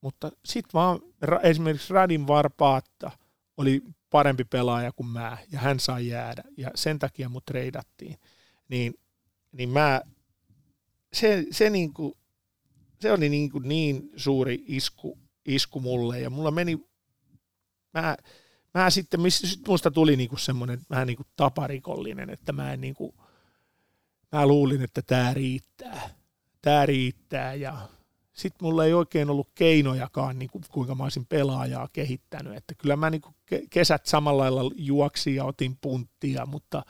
mutta sitten vaan esimerkiksi Radin Varpaatta oli parempi pelaaja kuin mä, ja hän sai jäädä, ja sen takia mut treidattiin. Niin, niin mä, se, se, niin kuin, se oli niin, kuin niin suuri isku, isku mulle, ja mulla meni, mä, mä sitten, missä sit musta tuli niinku semmoinen vähän niinku taparikollinen, että mä en niinku, mä luulin, että tämä riittää. Tämä riittää ja sitten mulla ei oikein ollut keinojakaan, niin kuin, kuinka mä olisin pelaajaa kehittänyt. Että kyllä mä niin kuin kesät samalla lailla juoksin ja otin punttia, mutta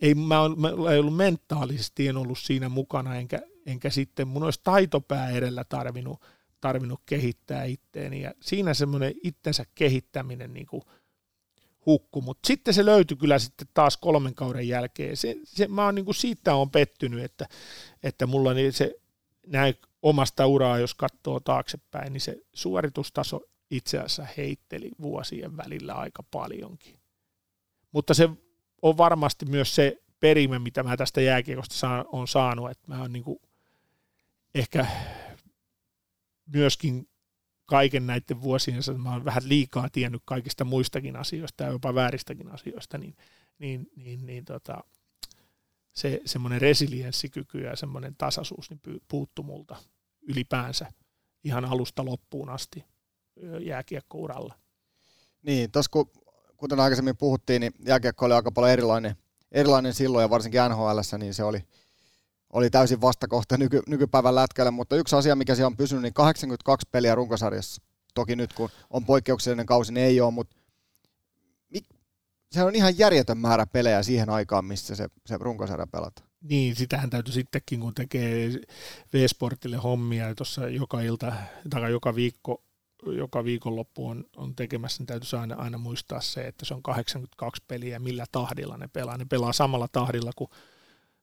ei, mä, on, mä ei ollut mentaalisesti en ollut siinä mukana, enkä, enkä sitten mun olisi taitopää edellä tarvinnut, tarvinnut kehittää itteeni. Ja siinä semmoinen itsensä kehittäminen niin kuin hukku, mutta sitten se löytyi kyllä sitten taas kolmen kauden jälkeen. Se, se, mä oon niin kuin siitä on pettynyt, että, että mulla niin se näin omasta uraa, jos katsoo taaksepäin, niin se suoritustaso itse asiassa heitteli vuosien välillä aika paljonkin. Mutta se on varmasti myös se perimä, mitä mä tästä jääkiekosta saan, on saanut, että mä oon niin kuin ehkä myöskin kaiken näiden vuosien, mä oon vähän liikaa tiennyt kaikista muistakin asioista ja jopa vääristäkin asioista, niin, niin, niin, niin tota, se semmoinen resilienssikyky ja semmoinen tasaisuus niin puuttu multa ylipäänsä ihan alusta loppuun asti jääkiekkouralla. Niin, tuossa kun, kuten aikaisemmin puhuttiin, niin jääkiekko oli aika paljon erilainen, erilainen silloin ja varsinkin NHL, niin se oli, oli täysin vastakohta nyky, nykypäivän lätkälle, mutta yksi asia, mikä siellä on pysynyt, niin 82 peliä runkosarjassa. Toki nyt kun on poikkeuksellinen kausi, niin ei ole, mutta se on ihan järjetön määrä pelejä siihen aikaan, missä se, se runkosarja pelataan. Niin, sitähän täytyy sittenkin, kun tekee V-Sportille hommia, tuossa joka ilta, tai joka viikko, joka viikonloppu on, on tekemässä, niin täytyy aina, aina muistaa se, että se on 82 peliä, millä tahdilla ne pelaa. Ne pelaa samalla tahdilla kuin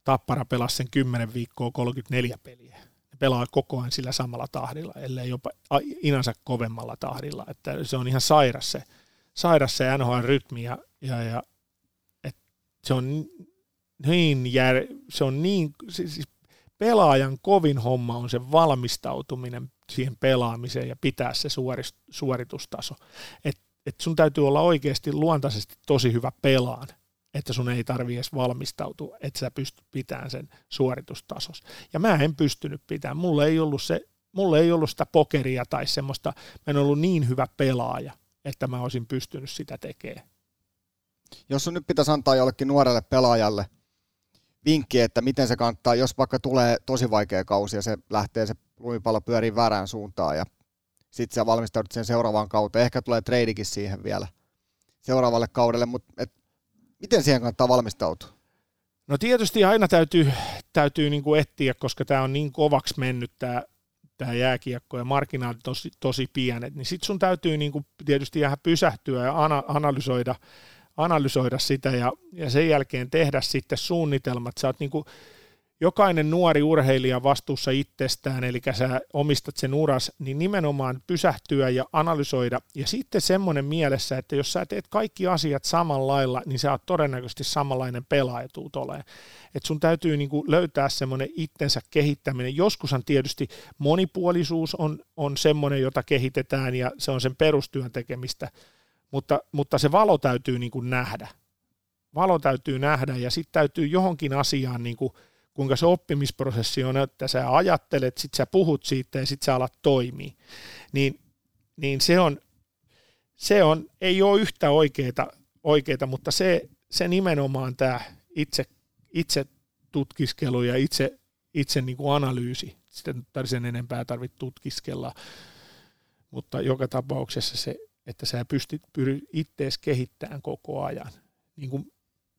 Tappara pelasi sen 10 viikkoa 34 peliä. Ne pelaa koko ajan sillä samalla tahdilla, ellei jopa inansa kovemmalla tahdilla. Että se on ihan sairas se, sairas se NHL-rytmi ja, ja, ja et se on niin, jär, se on niin, siis pelaajan kovin homma on se valmistautuminen siihen pelaamiseen ja pitää se suoritustaso. Et, et sun täytyy olla oikeasti luontaisesti tosi hyvä pelaan että sun ei tarvi edes valmistautua, että sä pystyt pitämään sen suoritustasos. Ja mä en pystynyt pitämään. Mulla ei ollut, se, mulla ei ollut sitä pokeria tai semmoista, mä en ollut niin hyvä pelaaja, että mä olisin pystynyt sitä tekemään. Jos sun nyt pitäisi antaa jollekin nuorelle pelaajalle vinkki, että miten se kannattaa, jos vaikka tulee tosi vaikea kausi ja se lähtee se lumipallo pyörii väärään suuntaan ja sitten sä valmistaudut sen seuraavaan kauteen, ehkä tulee treidikin siihen vielä seuraavalle kaudelle, mutta Miten siihen kannattaa valmistautua? No tietysti aina täytyy, täytyy niin kuin etsiä, koska tämä on niin kovaksi mennyt tämä, tämä jääkiekko ja markkinaalit tosi, tosi pienet, niin sitten sun täytyy niin kuin tietysti ihan pysähtyä ja ana, analysoida, analysoida sitä ja, ja sen jälkeen tehdä sitten suunnitelmat. Sä oot niin kuin, jokainen nuori urheilija vastuussa itsestään, eli sä omistat sen uras, niin nimenomaan pysähtyä ja analysoida. Ja sitten semmoinen mielessä, että jos sä teet kaikki asiat samalla lailla, niin sä oot todennäköisesti samanlainen pelaaja tuut olemaan. Että sun täytyy niinku löytää semmoinen itsensä kehittäminen. Joskushan tietysti monipuolisuus on, on semmoinen, jota kehitetään ja se on sen perustyön tekemistä, mutta, mutta se valo täytyy niinku nähdä. Valo täytyy nähdä ja sitten täytyy johonkin asiaan niinku kuinka se oppimisprosessi on, että sä ajattelet, sit sä puhut siitä ja sit sä alat toimia, niin, niin se on, se on, ei ole yhtä oikeita, oikeita mutta se, se nimenomaan tämä itse, itse tutkiskelu ja itse, itse niin kuin analyysi, sitten sen enempää tarvitse tutkiskella, mutta joka tapauksessa se, että sä pystyt pyri ittees kehittämään koko ajan. Niin kuin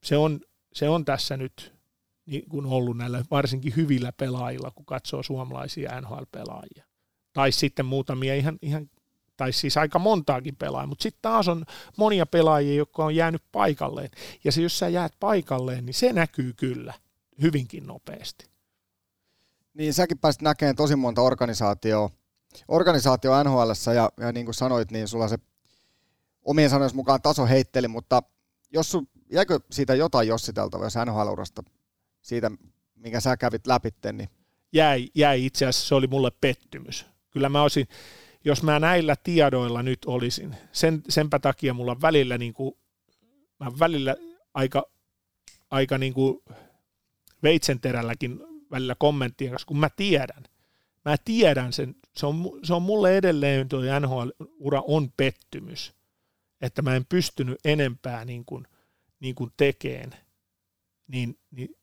se, on, se on tässä nyt niin kuin ollut näillä varsinkin hyvillä pelaajilla, kun katsoo suomalaisia NHL-pelaajia. Tai sitten muutamia ihan, ihan tai siis aika montaakin pelaajaa, mutta sitten taas on monia pelaajia, jotka on jäänyt paikalleen. Ja se, jos sä jäät paikalleen, niin se näkyy kyllä hyvinkin nopeasti. Niin, säkin pääsit näkemään tosi monta organisaatioa, organisaatio NHL, ja, ja niin kuin sanoit, niin sulla se omien sanojen mukaan taso heitteli, mutta jos sun, jäikö siitä jotain jossiteltavaa, jos NHL-urasta, siitä, minkä sä kävit läpi, niin jäi, jäi itse asiassa, se oli mulle pettymys. Kyllä mä olisin, jos mä näillä tiedoilla nyt olisin, sen, senpä takia mulla välillä, niin kuin, mä välillä aika, aika niin kuin veitsenterälläkin välillä kommenttien kanssa, kun mä tiedän, mä tiedän sen, se on, se on mulle edelleen tuo NHL-ura on pettymys, että mä en pystynyt enempää niin kuin, niin kuin tekeen, niin, niin,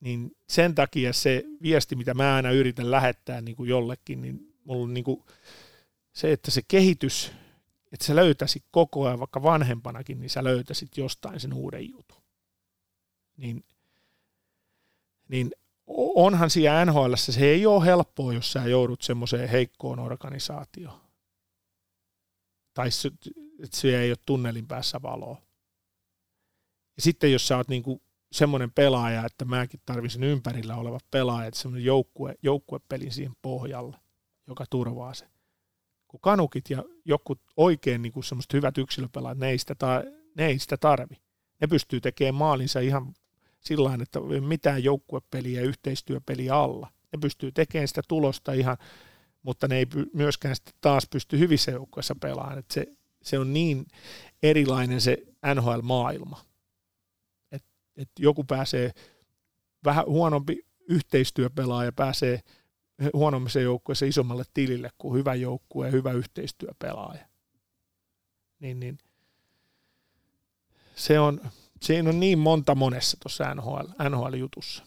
niin sen takia se viesti, mitä mä aina yritän lähettää niin kuin jollekin, niin mulla on niin kuin, se, että se kehitys, että sä löytäisit koko ajan, vaikka vanhempanakin, niin sä löytäisit jostain sen uuden jutun. Niin, niin onhan siellä NHL, se ei ole helppoa, jos sä joudut semmoiseen heikkoon organisaatioon. Tai että se ei ole tunnelin päässä valoa. Ja sitten jos sä oot niinku semmoinen pelaaja, että mäkin tarvitsen ympärillä olevat pelaajat, semmoinen joukkue, joukkuepelin siihen pohjalle, joka turvaa se kun kanukit ja joku oikein niin semmoiset hyvät yksilöpelaajat, ne ei sitä, ta- ne ei sitä tarvi. Ne pystyy tekemään maalinsa ihan sillä että mitään joukkuepeliä ja yhteistyöpeliä alla. Ne pystyy tekemään sitä tulosta ihan, mutta ne ei myöskään sitten taas pysty hyvissä joukkueissa pelaamaan. Se, se on niin erilainen se NHL-maailma. Että et joku pääsee vähän huonompi yhteistyöpelaaja pääsee – huonommissa joukkueissa isommalle tilille kuin hyvä joukkue ja hyvä yhteistyöpelaaja. Niin, niin se on, siinä on niin monta monessa tuossa NHL, NHL-jutussa.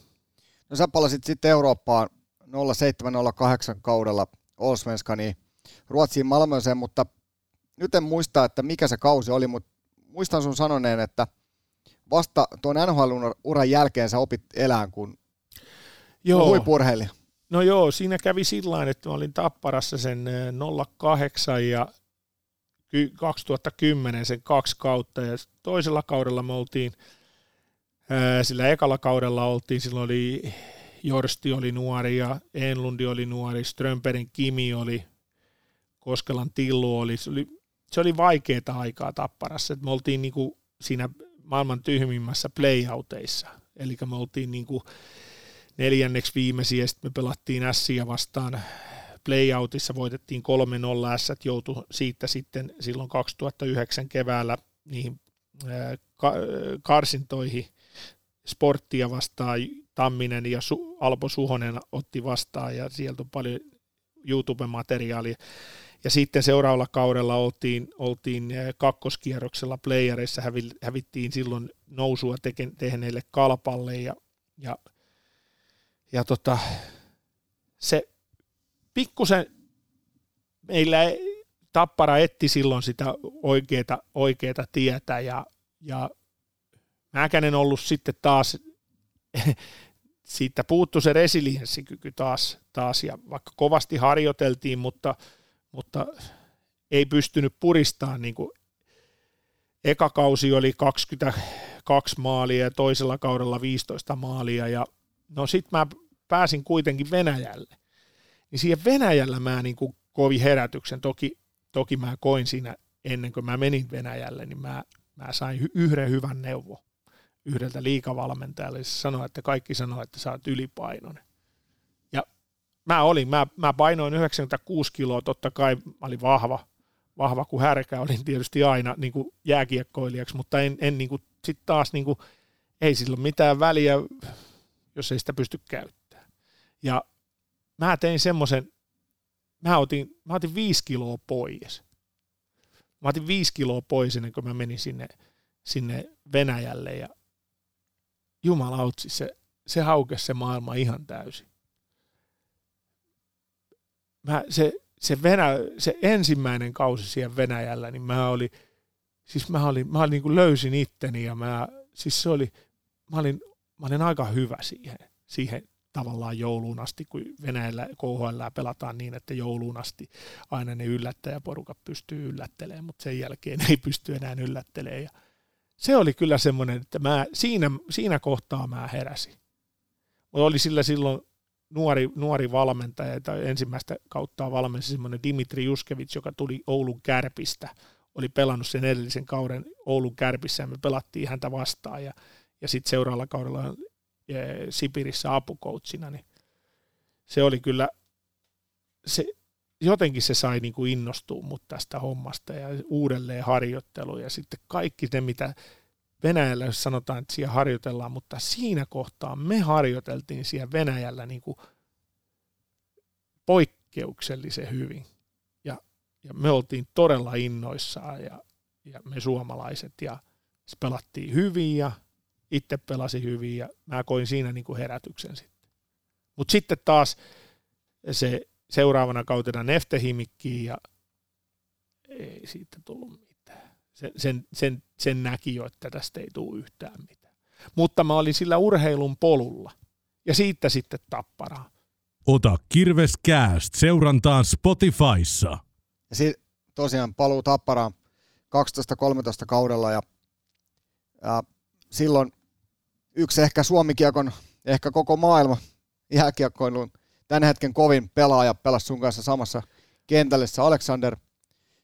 No sä palasit sitten Eurooppaan 0708 kaudella Allsvenskaniin Ruotsiin Malmöseen, mutta nyt en muista, että mikä se kausi oli, mutta muistan sun sanoneen, että vasta tuon NHL-uran jälkeen sä opit elään kuin Joo. huipurheilija. No joo, siinä kävi sillä että mä olin Tapparassa sen 08 ja 2010 sen kaksi kautta ja toisella kaudella me oltiin, sillä ekalla kaudella oltiin, silloin oli Jorsti oli nuori ja Enlundi oli nuori, Strömperin Kimi oli, Koskelan Tillu oli, se oli, se oli vaikeaa aikaa Tapparassa, että me oltiin niinku siinä maailman tyhmimmässä playouteissa, eli me oltiin niinku neljänneksi viimeisiä, sitten me pelattiin Ässiä vastaan. Playoutissa, voitettiin 3-0, S joutui siitä sitten silloin 2009 keväällä niihin karsintoihin sporttia vastaan, Tamminen ja Alpo Suhonen otti vastaan ja sieltä on paljon YouTube-materiaalia. Ja sitten seuraavalla kaudella oltiin, oltiin kakkoskierroksella playereissa, hävittiin silloin nousua tehneille kalpalle ja, ja ja tota, se pikkusen meillä Tappara etti silloin sitä oikeata, oikeata tietä ja, ja Mäkänen ollut sitten taas, siitä puuttu se resilienssikyky taas, taas ja vaikka kovasti harjoiteltiin, mutta, mutta ei pystynyt puristamaan niin eka kausi oli 22 maalia ja toisella kaudella 15 maalia ja no sit mä pääsin kuitenkin Venäjälle. Niin siihen Venäjällä mä niin kuin kovin herätyksen, toki, toki mä koin siinä ennen kuin mä menin Venäjälle, niin mä, mä sain yhden hyvän neuvo yhdeltä liikavalmentajalle. Se sanoi, että kaikki sanoo, että sä oot ylipainoinen. Mä olin, mä, mä painoin 96 kiloa, totta kai mä olin vahva, vahva kuin härkä, olin tietysti aina niin kuin jääkiekkoilijaksi, mutta en, en niin kuin, sit taas niin kuin, ei sillä ole mitään väliä, jos ei sitä pysty käyttämään. Ja mä tein semmoisen, mä otin, mä otin viisi kiloa pois. Mä otin viisi kiloa pois ennen kuin mä menin sinne, sinne Venäjälle ja jumalautsi, se, se haukesi se maailma ihan täysin. Mä, se, se, Venä, se ensimmäinen kausi siellä Venäjällä, niin mä olin, siis mä olin, mä olin niin kuin löysin itteni ja mä, siis se oli, mä olin, mä olin aika hyvä siihen, siihen tavallaan jouluun asti, kun Venäjällä KHL pelataan niin, että jouluun asti aina ne yllättäjäporukat pystyy yllättelemään, mutta sen jälkeen ei pysty enää yllättelemään. Ja se oli kyllä semmoinen, että mä, siinä, siinä kohtaa mä heräsin. Mutta oli sillä silloin nuori, nuori valmentaja, tai ensimmäistä kautta valmensi semmoinen Dimitri Juskevits, joka tuli Oulun kärpistä, oli pelannut sen edellisen kauden Oulun kärpissä, ja me pelattiin häntä vastaan, ja, ja sitten seuraavalla kaudella Sipirissä apukoutsina, niin se oli kyllä, se, jotenkin se sai niin kuin innostua mut tästä hommasta ja uudelleen harjoittelu ja sitten kaikki ne, mitä Venäjällä, jos sanotaan, että siellä harjoitellaan, mutta siinä kohtaa me harjoiteltiin siellä Venäjällä niin kuin poikkeuksellisen hyvin. Ja, ja me oltiin todella innoissaan ja, ja me suomalaiset ja pelattiin hyvin ja itse pelasi hyvin ja mä koin siinä niin kuin herätyksen sitten. Mutta sitten taas se seuraavana kautena Neftehimikkiin ja ei siitä tullut mitään. Sen, sen, sen, sen näki jo, että tästä ei tule yhtään mitään. Mutta mä olin sillä urheilun polulla ja siitä sitten tapparaa. Ota Kirves Cast seurantaan Spotifyssa. Ja si- tosiaan paluu tapparaan 12-13 kaudella ja, ja silloin yksi ehkä Suomikiekon, ehkä koko maailma jääkiekkoilun tämän hetken kovin pelaaja pelasi sun kanssa samassa kentällä, Alexander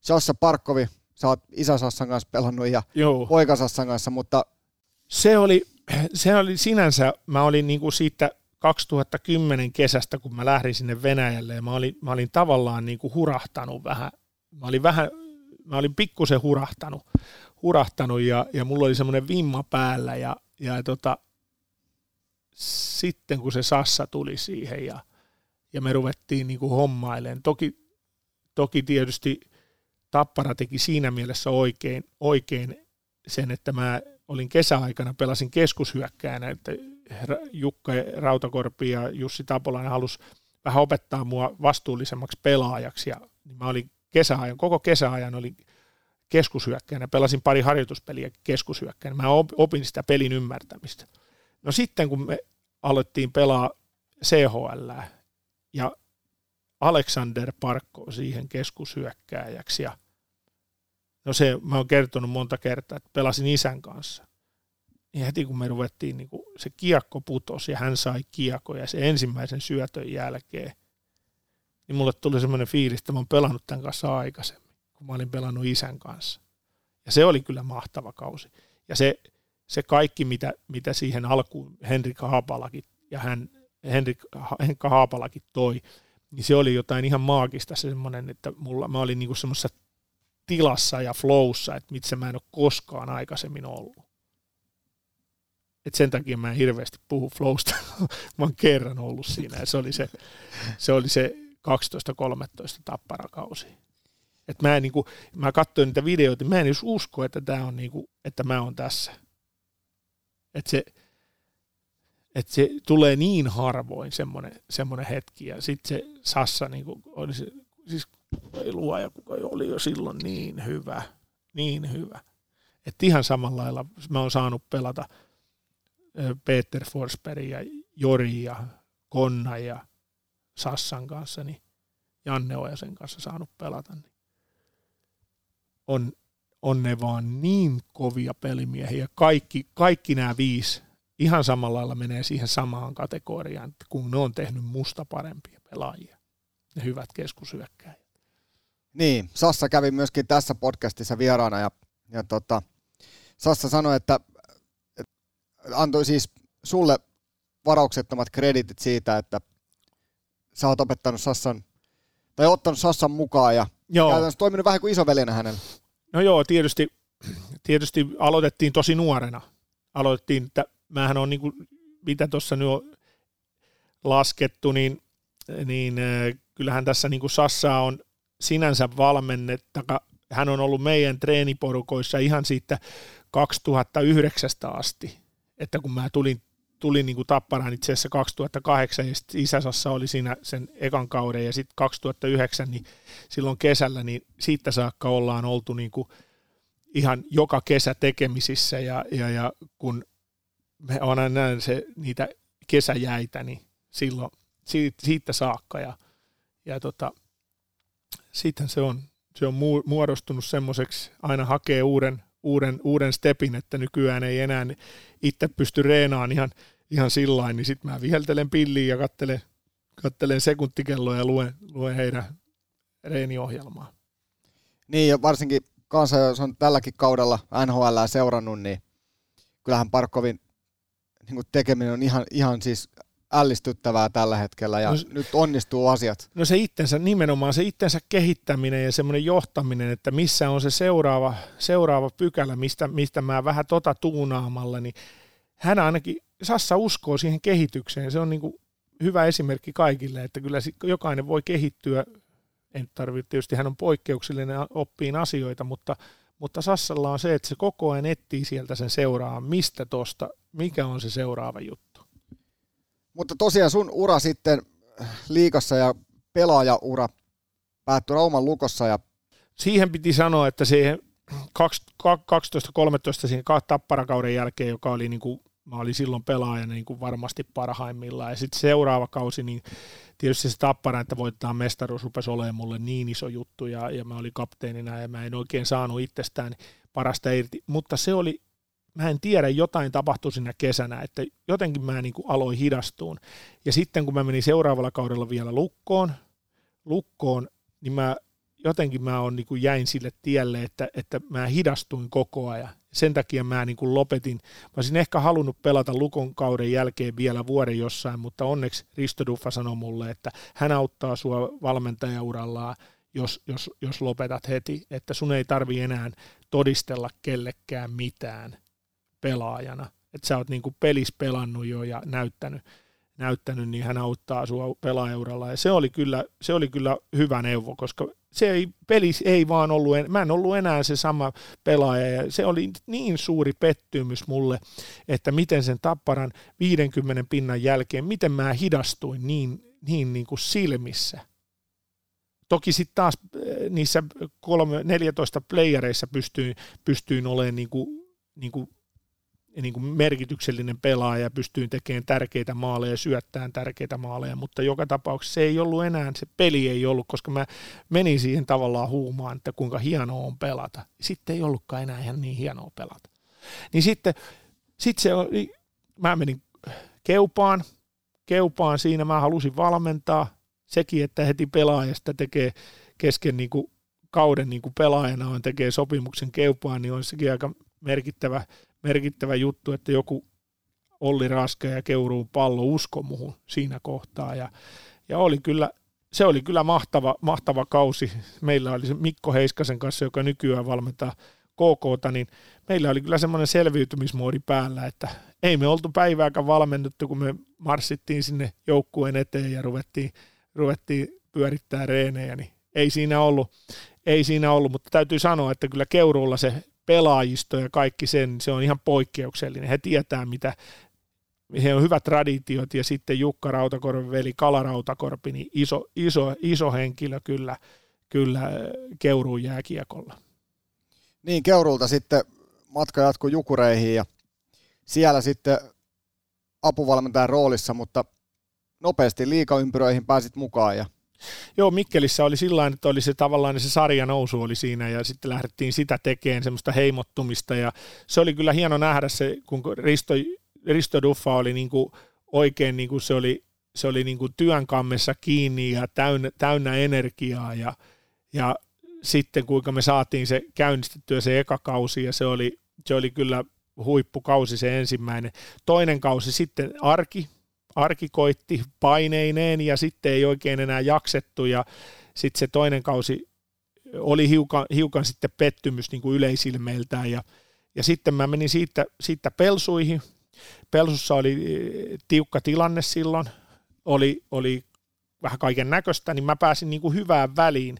Sassa Parkkovi, sä oot isä Sassan kanssa pelannut ja Joo. poika Sassan kanssa, mutta... Se oli, se oli sinänsä, mä olin niinku siitä 2010 kesästä, kun mä lähdin sinne Venäjälle ja mä olin, mä olin tavallaan niinku hurahtanut vähän, mä olin vähän, mä olin pikkusen hurahtanut, hurahtanut ja, ja mulla oli semmoinen vimma päällä ja ja tota, sitten kun se Sassa tuli siihen ja, ja me ruvettiin niin kuin hommailemaan, toki, toki tietysti Tappara teki siinä mielessä oikein, oikein sen, että mä olin kesäaikana, pelasin keskushyökkäänä, että Jukka Rautakorpi ja Jussi Tapolainen halusi vähän opettaa mua vastuullisemmaksi pelaajaksi. Ja niin mä olin kesäajan, koko kesäajan olin keskushyökkäjänä, pelasin pari harjoituspeliä keskushyökkäjänä, mä opin sitä pelin ymmärtämistä. No sitten kun me alettiin pelaa CHL ja Alexander Parkko siihen keskushyökkääjäksi ja no se mä oon kertonut monta kertaa, että pelasin isän kanssa. Niin heti kun me ruvettiin, niin kun se kiekko putosi ja hän sai kiekko ja se ensimmäisen syötön jälkeen, niin mulle tuli semmoinen fiilis, että mä oon pelannut tämän kanssa aikaisemmin kun mä olin pelannut isän kanssa. Ja se oli kyllä mahtava kausi. Ja se, se kaikki, mitä, mitä siihen alkuun Henrik Haapalakin ja hän, Henrik, Haapalakin toi, niin se oli jotain ihan maagista se semmoinen, että mulla, mä olin niinku semmoisessa tilassa ja flowssa, että missä mä en ole koskaan aikaisemmin ollut. Et sen takia mä en hirveästi puhu flowsta. mä oon kerran ollut siinä ja se oli se, se, oli se 12-13 tapparakausi. Että mä, en, niin kuin, mä katsoin niitä videoita, mä en usko, että, tää on, niin kuin, että mä oon tässä. Että se, että se tulee niin harvoin semmoinen, semmoinen hetki. Ja sitten se Sassa niin kuin, oli se, siis luoja, kuka oli jo silloin niin hyvä, niin hyvä. Että ihan samalla lailla mä oon saanut pelata Peter Forsberg ja Jori ja Konna ja Sassan kanssa, niin Janne Ojasen kanssa saanut pelata. Niin on, on ne vaan niin kovia pelimiehiä. Kaikki, kaikki nämä viisi ihan samalla lailla menee siihen samaan kategoriaan, kun ne on tehnyt musta parempia pelaajia. Ne hyvät keskusyökkäjät. Niin, Sassa kävi myöskin tässä podcastissa vieraana ja, ja tota, Sassa sanoi, että, että antoi siis sulle varauksettomat kreditit siitä, että sä oot opettanut Sassan, tai ottanut Sassan mukaan ja Joo. Käytännössä toiminut vähän kuin isoveljenä hänellä. No joo, tietysti, tietysti aloitettiin tosi nuorena. Aloitettiin, mähän on niin kuin, mitä tuossa nyt on laskettu, niin, niin kyllähän tässä niin kuin Sassa on sinänsä valmennettaka. Hän on ollut meidän treeniporukoissa ihan siitä 2009 asti, että kun mä tulin, tulin niin kuin Tapparaan itse asiassa 2008 ja Isäsassa oli siinä sen ekan kauden ja sitten 2009, niin silloin kesällä, niin siitä saakka ollaan oltu niin kuin ihan joka kesä tekemisissä ja, ja, ja kun me on näin se, niitä kesäjäitä, niin silloin siitä, siitä saakka ja, ja tota, sitten se on, se on muodostunut semmoiseksi, aina hakee uuden, uuden, uuden stepin, että nykyään ei enää itse pysty reenaan ihan, ihan sillä niin sitten mä viheltelen pilliin ja kattelen, kattelen sekuntikelloa ja luen, luen heidän reeniohjelmaa. Niin, ja varsinkin kanssa, jos on tälläkin kaudella NHL seurannut, niin kyllähän Parkovin niin tekeminen on ihan, ihan siis ällistyttävää tällä hetkellä ja no, nyt onnistuu asiat. No se itsensä, nimenomaan se itsensä kehittäminen ja semmoinen johtaminen, että missä on se seuraava, seuraava pykälä, mistä, mistä mä vähän tota tuunaamalla, niin hän ainakin, Sassa uskoo siihen kehitykseen. Se on niin kuin hyvä esimerkki kaikille, että kyllä jokainen voi kehittyä. En tarvitse, tietysti hän on poikkeuksellinen oppiin asioita, mutta, mutta Sassalla on se, että se koko ajan etsii sieltä sen seuraavan, mistä tosta, mikä on se seuraava juttu. Mutta tosiaan sun ura sitten liikassa ja pelaajaura päättyi Rauman lukossa. Ja... Siihen piti sanoa, että siihen 12-13 siihen tapparakauden jälkeen, joka oli niin kuin, mä olin silloin pelaajana niin kuin varmasti parhaimmillaan. Ja sitten seuraava kausi, niin tietysti se tappara, että voitetaan mestaruus, rupesi olemaan mulle niin iso juttu, ja, ja mä olin kapteenina, ja mä en oikein saanut itsestään parasta irti. Mutta se oli mä en tiedä, jotain tapahtui siinä kesänä, että jotenkin mä niin kuin aloin hidastuun. Ja sitten kun mä menin seuraavalla kaudella vielä lukkoon, lukkoon niin mä jotenkin mä on, niin kuin jäin sille tielle, että, että mä hidastuin koko ajan. Sen takia mä niin kuin lopetin. Mä olisin ehkä halunnut pelata Lukon kauden jälkeen vielä vuoden jossain, mutta onneksi Risto Duffa sanoi mulle, että hän auttaa sua valmentajaurallaan, jos, jos, jos lopetat heti, että sun ei tarvi enää todistella kellekään mitään pelaajana. Että sä oot niinku pelis pelannut jo ja näyttänyt, näyttänyt, niin hän auttaa sua pelaajauralla. Ja se oli kyllä, se oli kyllä hyvä neuvo, koska se ei, pelis ei vaan ollut, mä en ollut enää se sama pelaaja, ja se oli niin suuri pettymys mulle, että miten sen tapparan 50 pinnan jälkeen, miten mä hidastuin niin, niin, niin kuin silmissä. Toki sitten taas eh, niissä kolme, 14 playereissa pystyin, pystyin olemaan niin kuin, niin kuin niin kuin merkityksellinen pelaaja ja pystyin tekemään tärkeitä maaleja ja syöttämään tärkeitä maaleja, mutta joka tapauksessa se ei ollut enää, se peli ei ollut, koska mä menin siihen tavallaan huumaan, että kuinka hienoa on pelata. Sitten ei ollutkaan enää ihan niin hienoa pelata. Niin sitten sit se mä menin keupaan, keupaan siinä mä halusin valmentaa, sekin, että heti pelaajasta tekee kesken niin kuin kauden niin kuin pelaajana on tekee sopimuksen keupaan, niin on sekin aika merkittävä merkittävä juttu, että joku Olli Raske ja Keuruun pallo usko muhun siinä kohtaa. Ja, ja oli kyllä, se oli kyllä mahtava, mahtava kausi. Meillä oli se Mikko Heiskasen kanssa, joka nykyään valmentaa KKta, niin meillä oli kyllä semmoinen selviytymismoodi päällä, että ei me oltu päivääkään valmennettu, kun me marssittiin sinne joukkueen eteen ja ruvettiin, ruvettiin pyörittää reenejä, niin ei siinä ollut, ei siinä ollut, mutta täytyy sanoa, että kyllä Keuruulla se pelaajisto ja kaikki sen, se on ihan poikkeuksellinen. He tietää, mitä, he on hyvät traditiot ja sitten Jukka Rautakorven veli Kala Rautakorpi, niin iso, iso, iso henkilö kyllä, kyllä Keuruun jääkiekolla. Niin, Keurulta sitten matka jatkuu Jukureihin ja siellä sitten apuvalmentajan roolissa, mutta nopeasti liikaympyröihin pääsit mukaan ja Joo, Mikkelissä oli sillä että oli se tavallaan se sarja nousu oli siinä ja sitten lähdettiin sitä tekemään, semmoista heimottumista ja se oli kyllä hieno nähdä se, kun Risto, Risto Duffa oli niin kuin oikein, niin kuin se oli, se oli niin kuin työn kammessa kiinni ja täynnä, täynnä energiaa ja, ja sitten kuinka me saatiin se käynnistettyä se eka kausi ja se oli, se oli kyllä huippukausi se ensimmäinen. Toinen kausi sitten arki, arki koitti paineineen ja sitten ei oikein enää jaksettu ja sitten se toinen kausi oli hiukan, hiukan sitten pettymys niin kuin yleisilmeiltään ja, ja sitten mä menin siitä, siitä pelsuihin. Pelsussa oli eh, tiukka tilanne silloin, oli, oli vähän kaiken näköistä, niin mä pääsin niin kuin hyvään väliin,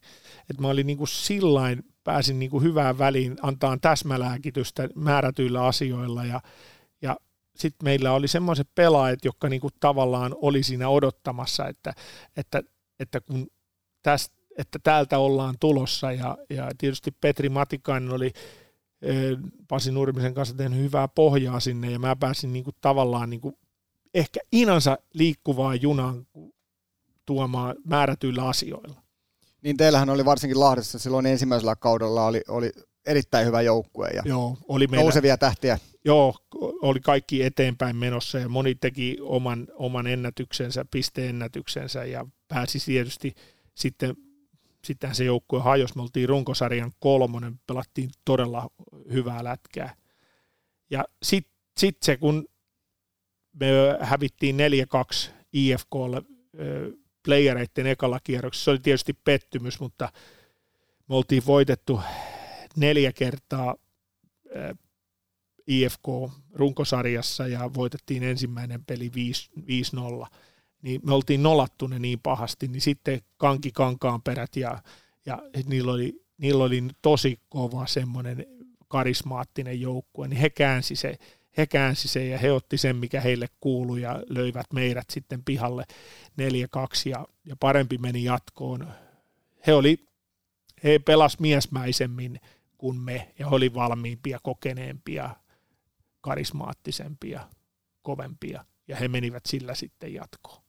että mä olin niin kuin sillain pääsin niin kuin hyvään väliin, antaa täsmälääkitystä määrätyillä asioilla ja sitten meillä oli semmoiset pelaajat, jotka niin kuin tavallaan oli siinä odottamassa, että, että, että kun tästä että täältä ollaan tulossa ja, ja tietysti Petri Matikainen oli Pasi Nurmisen kanssa tehnyt hyvää pohjaa sinne ja mä pääsin niin kuin tavallaan niin kuin ehkä inansa liikkuvaa junaan tuomaan määrätyillä asioilla. Niin teillähän oli varsinkin Lahdessa silloin ensimmäisellä kaudella oli, oli erittäin hyvä joukkue ja joo, oli meillä, nousevia tähtiä. Joo, oli kaikki eteenpäin menossa ja moni teki oman, oman ennätyksensä, pisteennätyksensä ja pääsi tietysti sitten sittenhän se joukkue hajosi, me oltiin runkosarjan kolmonen, pelattiin todella hyvää lätkää. Ja sitten sit se, kun me hävittiin 4-2 IFKlle playereiden ekalla kierroksessa, se oli tietysti pettymys, mutta me oltiin voitettu neljä kertaa IFK-runkosarjassa ja voitettiin ensimmäinen peli 5-0 niin me oltiin nolattu ne niin pahasti, niin sitten Kanki Kankaan perät ja, ja niillä, oli, niillä oli tosi kova semmoinen karismaattinen joukkue, niin he käänsi se, he käänsi sen ja he otti sen, mikä heille kuului ja löivät meidät sitten pihalle 4-2 ja, ja parempi meni jatkoon. He oli, he pelas miesmäisemmin kuin me ja he oli valmiimpia, kokeneempia, karismaattisempia, kovempia ja he menivät sillä sitten jatkoon.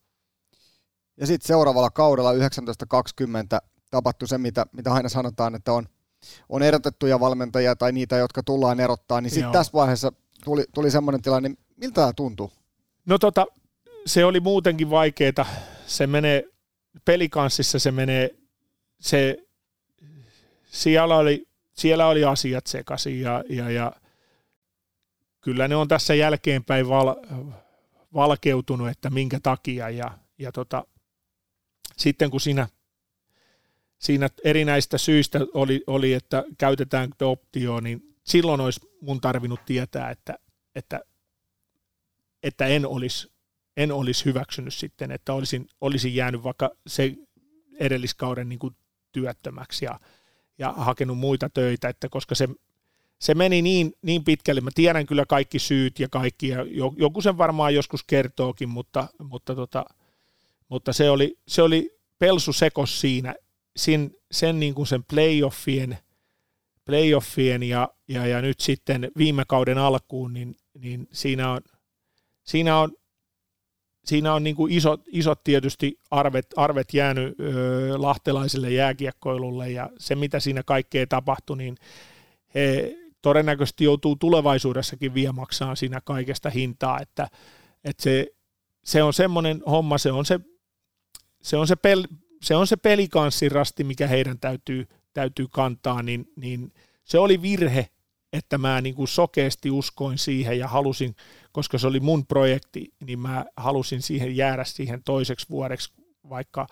Ja sitten seuraavalla kaudella 1920 tapahtui se, mitä, mitä aina sanotaan, että on, on erotettuja valmentajia tai niitä, jotka tullaan erottaa, niin sitten tässä vaiheessa tuli, tuli semmoinen tilanne, niin miltä tämä tuntuu? No tota, se oli muutenkin vaikeaa. Se menee, pelikanssissa se menee, se, siellä oli, siellä oli asiat sekaisin ja, ja, ja kyllä ne on tässä jälkeenpäin val, valkeutunut, että minkä takia ja, ja tota, sitten kun siinä, siinä erinäistä syistä oli, oli että käytetään optio, niin silloin olisi mun tarvinnut tietää, että, että, että en olisi en olisi hyväksynyt sitten, että olisin, olisin jäänyt vaikka se edelliskauden niin kuin työttömäksi ja, ja hakenut muita töitä, että koska se, se meni niin, niin pitkälle, mä tiedän kyllä kaikki syyt ja kaikki, ja joku sen varmaan joskus kertookin, mutta, mutta tota, mutta se oli, se oli pelsu sekos siinä, sen, sen, niin kuin sen playoffien, playoffien ja, ja, ja, nyt sitten viime kauden alkuun, niin, niin siinä on, siinä on, siinä on niin kuin isot, isot tietysti arvet, arvet jäänyt ö, lahtelaiselle jääkiekkoilulle ja se mitä siinä kaikkea tapahtui, niin he todennäköisesti joutuu tulevaisuudessakin vielä maksamaan siinä kaikesta hintaa, että, että se, se on semmoinen homma, se on se se on se, pel, se, on se pelikanssirasti, mikä heidän täytyy, täytyy kantaa, niin, niin se oli virhe, että mä niin kuin sokeasti uskoin siihen ja halusin, koska se oli mun projekti, niin mä halusin siihen jäädä siihen toiseksi vuodeksi, vaikka,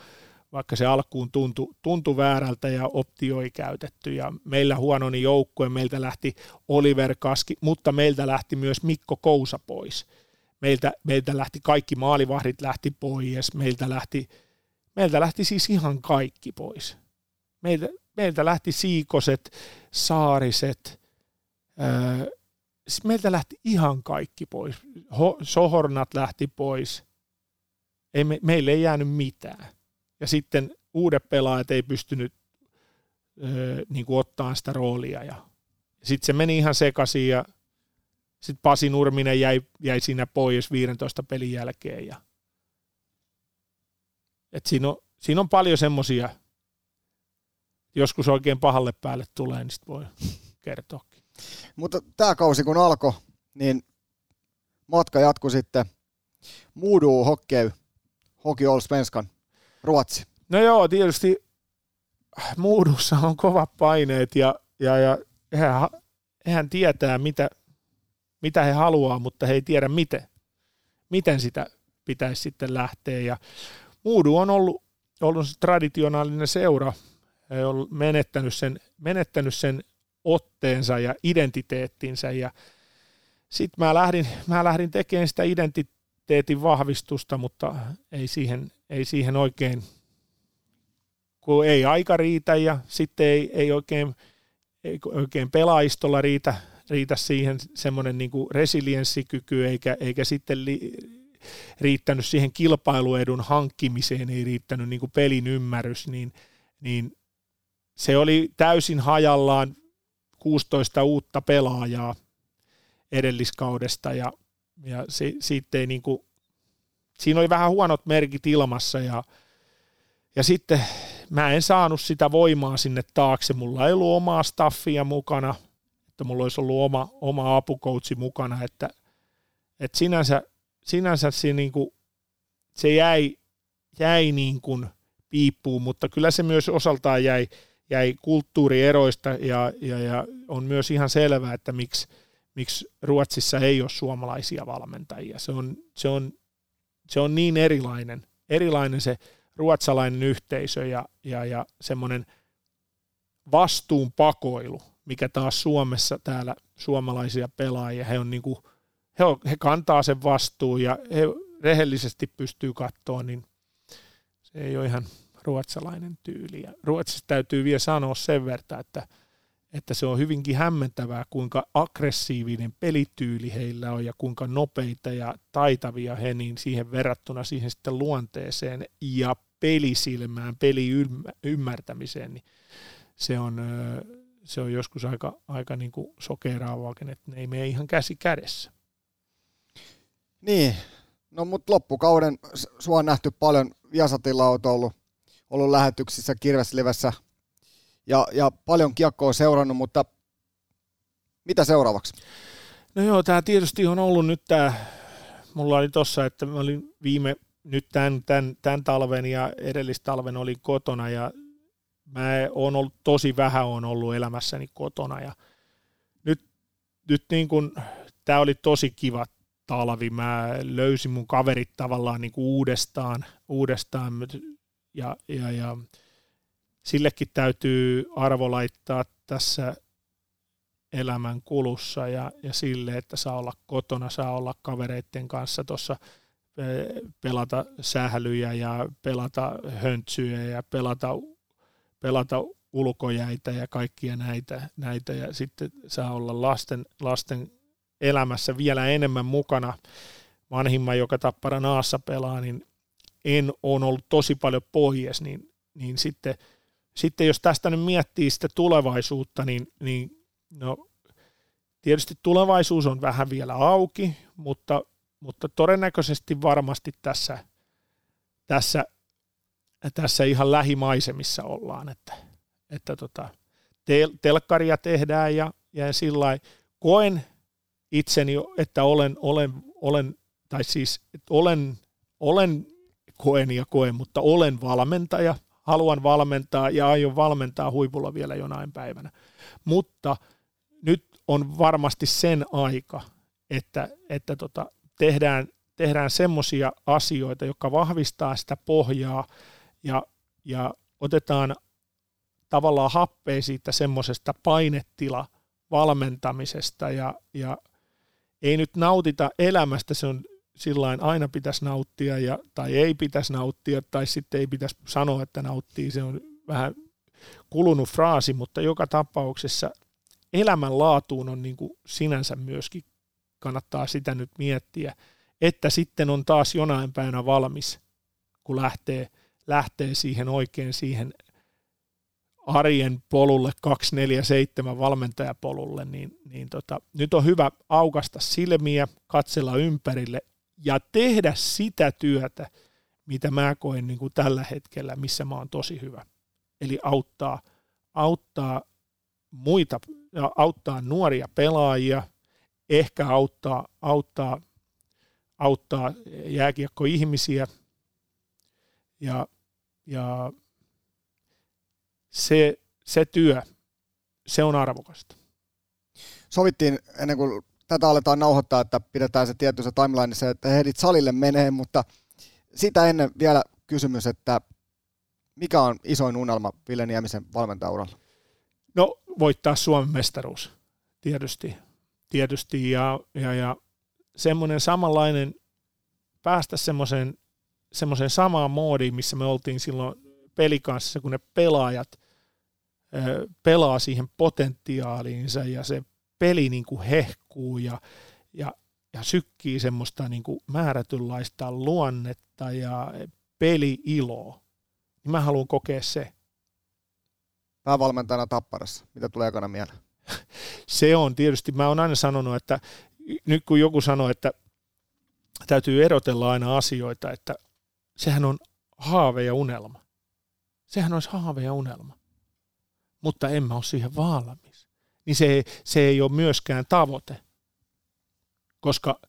vaikka se alkuun tuntui, tuntui väärältä ja optioi käytetty. Ja meillä huononi joukkue, meiltä lähti Oliver Kaski, mutta meiltä lähti myös Mikko Kousa pois. Meiltä, meiltä lähti kaikki maalivahdit lähti pois, meiltä lähti Meiltä lähti siis ihan kaikki pois. Meiltä, meiltä lähti siikoset, saariset, öö, meiltä lähti ihan kaikki pois. Ho, sohornat lähti pois. Ei me, meille ei jäänyt mitään. Ja sitten uudet pelaajat ei pystynyt öö, niin kuin ottaa sitä roolia. Ja sitten se meni ihan sekaisin ja sitten Pasi Nurminen jäi, jäi siinä pois 15 pelin jälkeen. Ja et siinä, on, siinä on paljon semmoisia, joskus oikein pahalle päälle tulee, niin sitten voi kertoakin. Mutta tämä kausi kun alkoi, niin matka jatkui sitten Muudu Hockey, Hockey Allsvenskan, Ruotsi. No joo, tietysti Muudussa on kovat paineet ja, ja, ja eihän, eihän tietää, mitä, mitä he haluaa, mutta he ei tiedä miten, miten sitä pitäisi sitten lähteä. Ja Muudu on ollut, ollut traditionaalinen seura, ei ollut menettänyt sen, menettänyt sen otteensa ja identiteettinsä ja sitten mä lähdin, mä lähdin tekemään sitä identiteetin vahvistusta, mutta ei siihen, ei siihen oikein, kun ei aika riitä ja sitten ei, ei oikein ei oikein pelaajistolla riitä, riitä siihen semmoinen niin resilienssikyky, eikä, eikä sitten li, riittänyt siihen kilpailuedun hankkimiseen, ei riittänyt niin pelin ymmärrys, niin, niin se oli täysin hajallaan 16 uutta pelaajaa edelliskaudesta ja, ja se, siitä ei niin kuin, siinä oli vähän huonot merkit ilmassa ja, ja sitten mä en saanut sitä voimaa sinne taakse. Mulla ei ollut omaa staffia mukana, että mulla olisi ollut oma, oma apukoutsi mukana, että, että sinänsä, sinänsä se, niin kuin, se jäi, jäi niin kuin piippuun, mutta kyllä se myös osaltaan jäi, jäi kulttuurieroista ja, ja, ja on myös ihan selvää, että miksi, miksi Ruotsissa ei ole suomalaisia valmentajia. Se on, se on, se on niin erilainen, erilainen se ruotsalainen yhteisö ja, ja, ja semmoinen vastuun pakoilu, mikä taas Suomessa täällä suomalaisia pelaajia, he, on niin kuin, he, on, he kantaa sen vastuun ja he rehellisesti pystyy katsoa, niin se ei ole ihan ruotsalainen tyyli. Ja Ruotsissa täytyy vielä sanoa sen verran, että, että se on hyvinkin hämmentävää, kuinka aggressiivinen pelityyli heillä on ja kuinka nopeita ja taitavia he niin siihen verrattuna siihen sitten luonteeseen ja pelisilmään, peliymmärtämiseen, niin se on, se on joskus aika, aika niin kuin sokeraavaakin, että ne ei mene ihan käsi kädessä. Niin, no mutta loppukauden sua on nähty paljon, Viasatilla olet ollut, ollut lähetyksissä Kirveslivessä ja, ja paljon kiekkoa seurannut, mutta mitä seuraavaksi? No joo, tämä tietysti on ollut nyt tämä, mulla oli tossa, että mä olin viime nyt tämän, tämän, tämän talven ja edellistalven olin kotona ja mä oon ollut tosi vähän on ollut elämässäni kotona ja nyt, nyt niin kuin, tämä oli tosi kiva talvi. Mä löysin mun kaverit tavallaan niin kuin uudestaan, uudestaan ja, ja, ja sillekin täytyy arvo laittaa tässä elämän kulussa ja, ja sille, että saa olla kotona, saa olla kavereiden kanssa tuossa pelata sählyjä ja pelata höntsyjä ja pelata, pelata ulkojäitä ja kaikkia näitä, näitä ja sitten saa olla lasten, lasten elämässä vielä enemmän mukana. Vanhimman, joka Tappara Naassa pelaa, niin en ole ollut tosi paljon pois, niin, niin sitten, sitten jos tästä nyt miettii sitä tulevaisuutta, niin, niin no, tietysti tulevaisuus on vähän vielä auki, mutta mutta todennäköisesti varmasti tässä, tässä, tässä ihan lähimaisemissa ollaan, että, että tota, tel, telkkaria tehdään ja, ja sillä koen itseni, että olen, olen, olen tai siis että olen, olen koen ja koen, mutta olen valmentaja, haluan valmentaa ja aion valmentaa huipulla vielä jonain päivänä. Mutta nyt on varmasti sen aika, että, että tota, tehdään, tehdään semmoisia asioita, jotka vahvistaa sitä pohjaa ja, ja otetaan tavallaan happea siitä semmoisesta painetila valmentamisesta ja, ja ei nyt nautita elämästä, se on sillain aina pitäisi nauttia ja, tai ei pitäisi nauttia tai sitten ei pitäisi sanoa, että nauttii, se on vähän kulunut fraasi, mutta joka tapauksessa elämänlaatuun on niin kuin sinänsä myöskin kannattaa sitä nyt miettiä, että sitten on taas jonain päivänä valmis, kun lähtee, lähtee siihen oikein siihen arjen polulle 247 valmentajapolulle, niin, niin tota, nyt on hyvä aukasta silmiä, katsella ympärille ja tehdä sitä työtä, mitä mä koen niin kuin tällä hetkellä, missä mä oon tosi hyvä. Eli auttaa, auttaa muita, auttaa nuoria pelaajia – ehkä auttaa, auttaa, auttaa jääkiekkoihmisiä ja, ja se, se työ, se on arvokasta. Sovittiin ennen kuin tätä aletaan nauhoittaa, että pidetään se tietyssä timelineissa, että heidit salille menee, mutta sitä ennen vielä kysymys, että mikä on isoin unelma Ville Niemisen valmentajauralla? No voittaa Suomen mestaruus, tietysti tietysti ja, ja, ja semmoinen samanlainen, päästä semmoiseen, semmoiseen samaan moodiin, missä me oltiin silloin pelikanssa, kun ne pelaajat pelaa siihen potentiaaliinsa ja se peli niin kuin hehkuu ja, ja, ja sykkii semmoista niin kuin määrätynlaista luonnetta ja peli-iloa, niin mä haluan kokea se. Päävalmentajana Tapparassa, mitä tulee ekana mieleen? se on tietysti, mä oon aina sanonut, että nyt kun joku sanoo, että täytyy erotella aina asioita, että sehän on haave ja unelma. Sehän olisi haave ja unelma. Mutta en mä ole siihen valmis. Niin se, se ei ole myöskään tavoite. Koska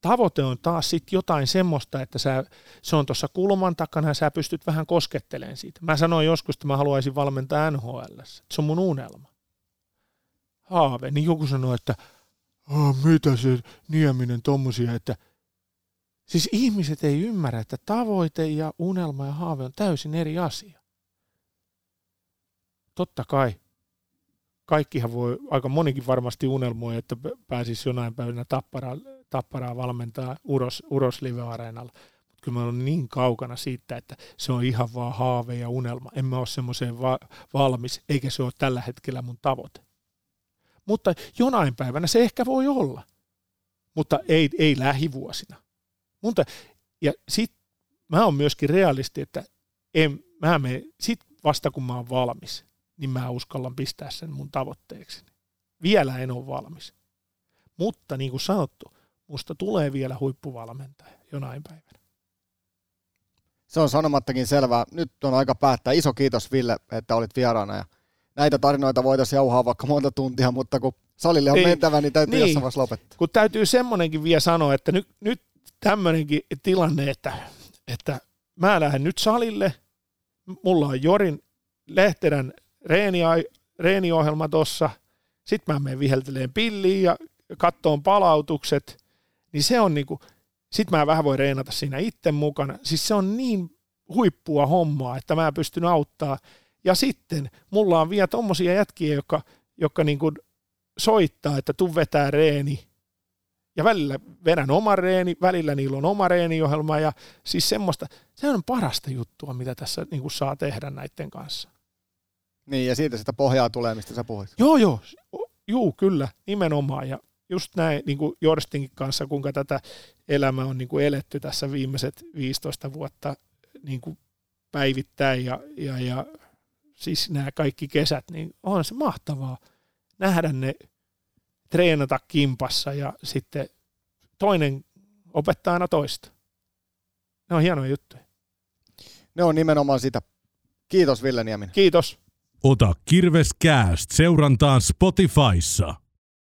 tavoite on taas sit jotain semmoista, että sä, se on tuossa kulman takana ja sä pystyt vähän koskettelemaan siitä. Mä sanoin joskus, että mä haluaisin valmentaa NHL. Se on mun unelma. Haave. Niin joku sanoi, että mitä se Nieminen tommosia, että siis ihmiset ei ymmärrä, että tavoite ja unelma ja haave on täysin eri asia. Totta kai. Kaikkihan voi, aika monikin varmasti unelmoi, että pääsisi jonain päivänä tapparaa, tapparaa valmentaa Uros, Uros Live-areenalla. Mutta kyllä mä olen niin kaukana siitä, että se on ihan vaan haave ja unelma. En mä ole semmoiseen va- valmis, eikä se ole tällä hetkellä mun tavoite. Mutta jonain päivänä se ehkä voi olla, mutta ei, ei lähivuosina. Mutta, ja sitten mä oon myöskin realisti, että en, mä mene, sit vasta kun mä oon valmis, niin mä uskallan pistää sen mun tavoitteeksi. Vielä en ole valmis. Mutta niin kuin sanottu, musta tulee vielä huippuvalmentaja jonain päivänä. Se on sanomattakin selvää. Nyt on aika päättää. Iso kiitos Ville, että olit vieraana ja näitä tarinoita voitaisiin jauhaa vaikka monta tuntia, mutta kun salille on Ei, mentävä, niin täytyy niin, jossain vaiheessa lopettaa. Kun täytyy semmoinenkin vielä sanoa, että nyt, nyt tämmöinenkin tilanne, että, että mä lähden nyt salille, mulla on Jorin Lehterän reeni, reeniohjelma tossa, sitten mä menen vihelteleen pilliin ja kattoon palautukset, niin se on niinku, sit mä vähän voi reenata siinä itse mukana. Siis se on niin huippua hommaa, että mä pystyn auttaa. Ja sitten mulla on vielä tommosia jätkiä, jotka, jotka niinku soittaa, että tuu vetää reeni. Ja välillä vedän oma reeni, välillä niillä on oma reeniohjelma ja siis semmoista, se on parasta juttua, mitä tässä niin kuin saa tehdä näiden kanssa. Niin, ja siitä sitä pohjaa tulee, mistä sä puhuit. Joo, joo. Juu, kyllä, nimenomaan. Ja just näin niin kuin Jorstinkin kanssa, kuinka tätä elämää on niin kuin eletty tässä viimeiset 15 vuotta niin kuin päivittäin ja, ja, ja siis nämä kaikki kesät, niin on se mahtavaa nähdä ne treenata kimpassa ja sitten toinen opettaa aina toista. Ne on hienoja juttuja. Ne on nimenomaan sitä. Kiitos Ville Nieminen. Kiitos. Ota Kirves Cast seurantaan Spotifyssa.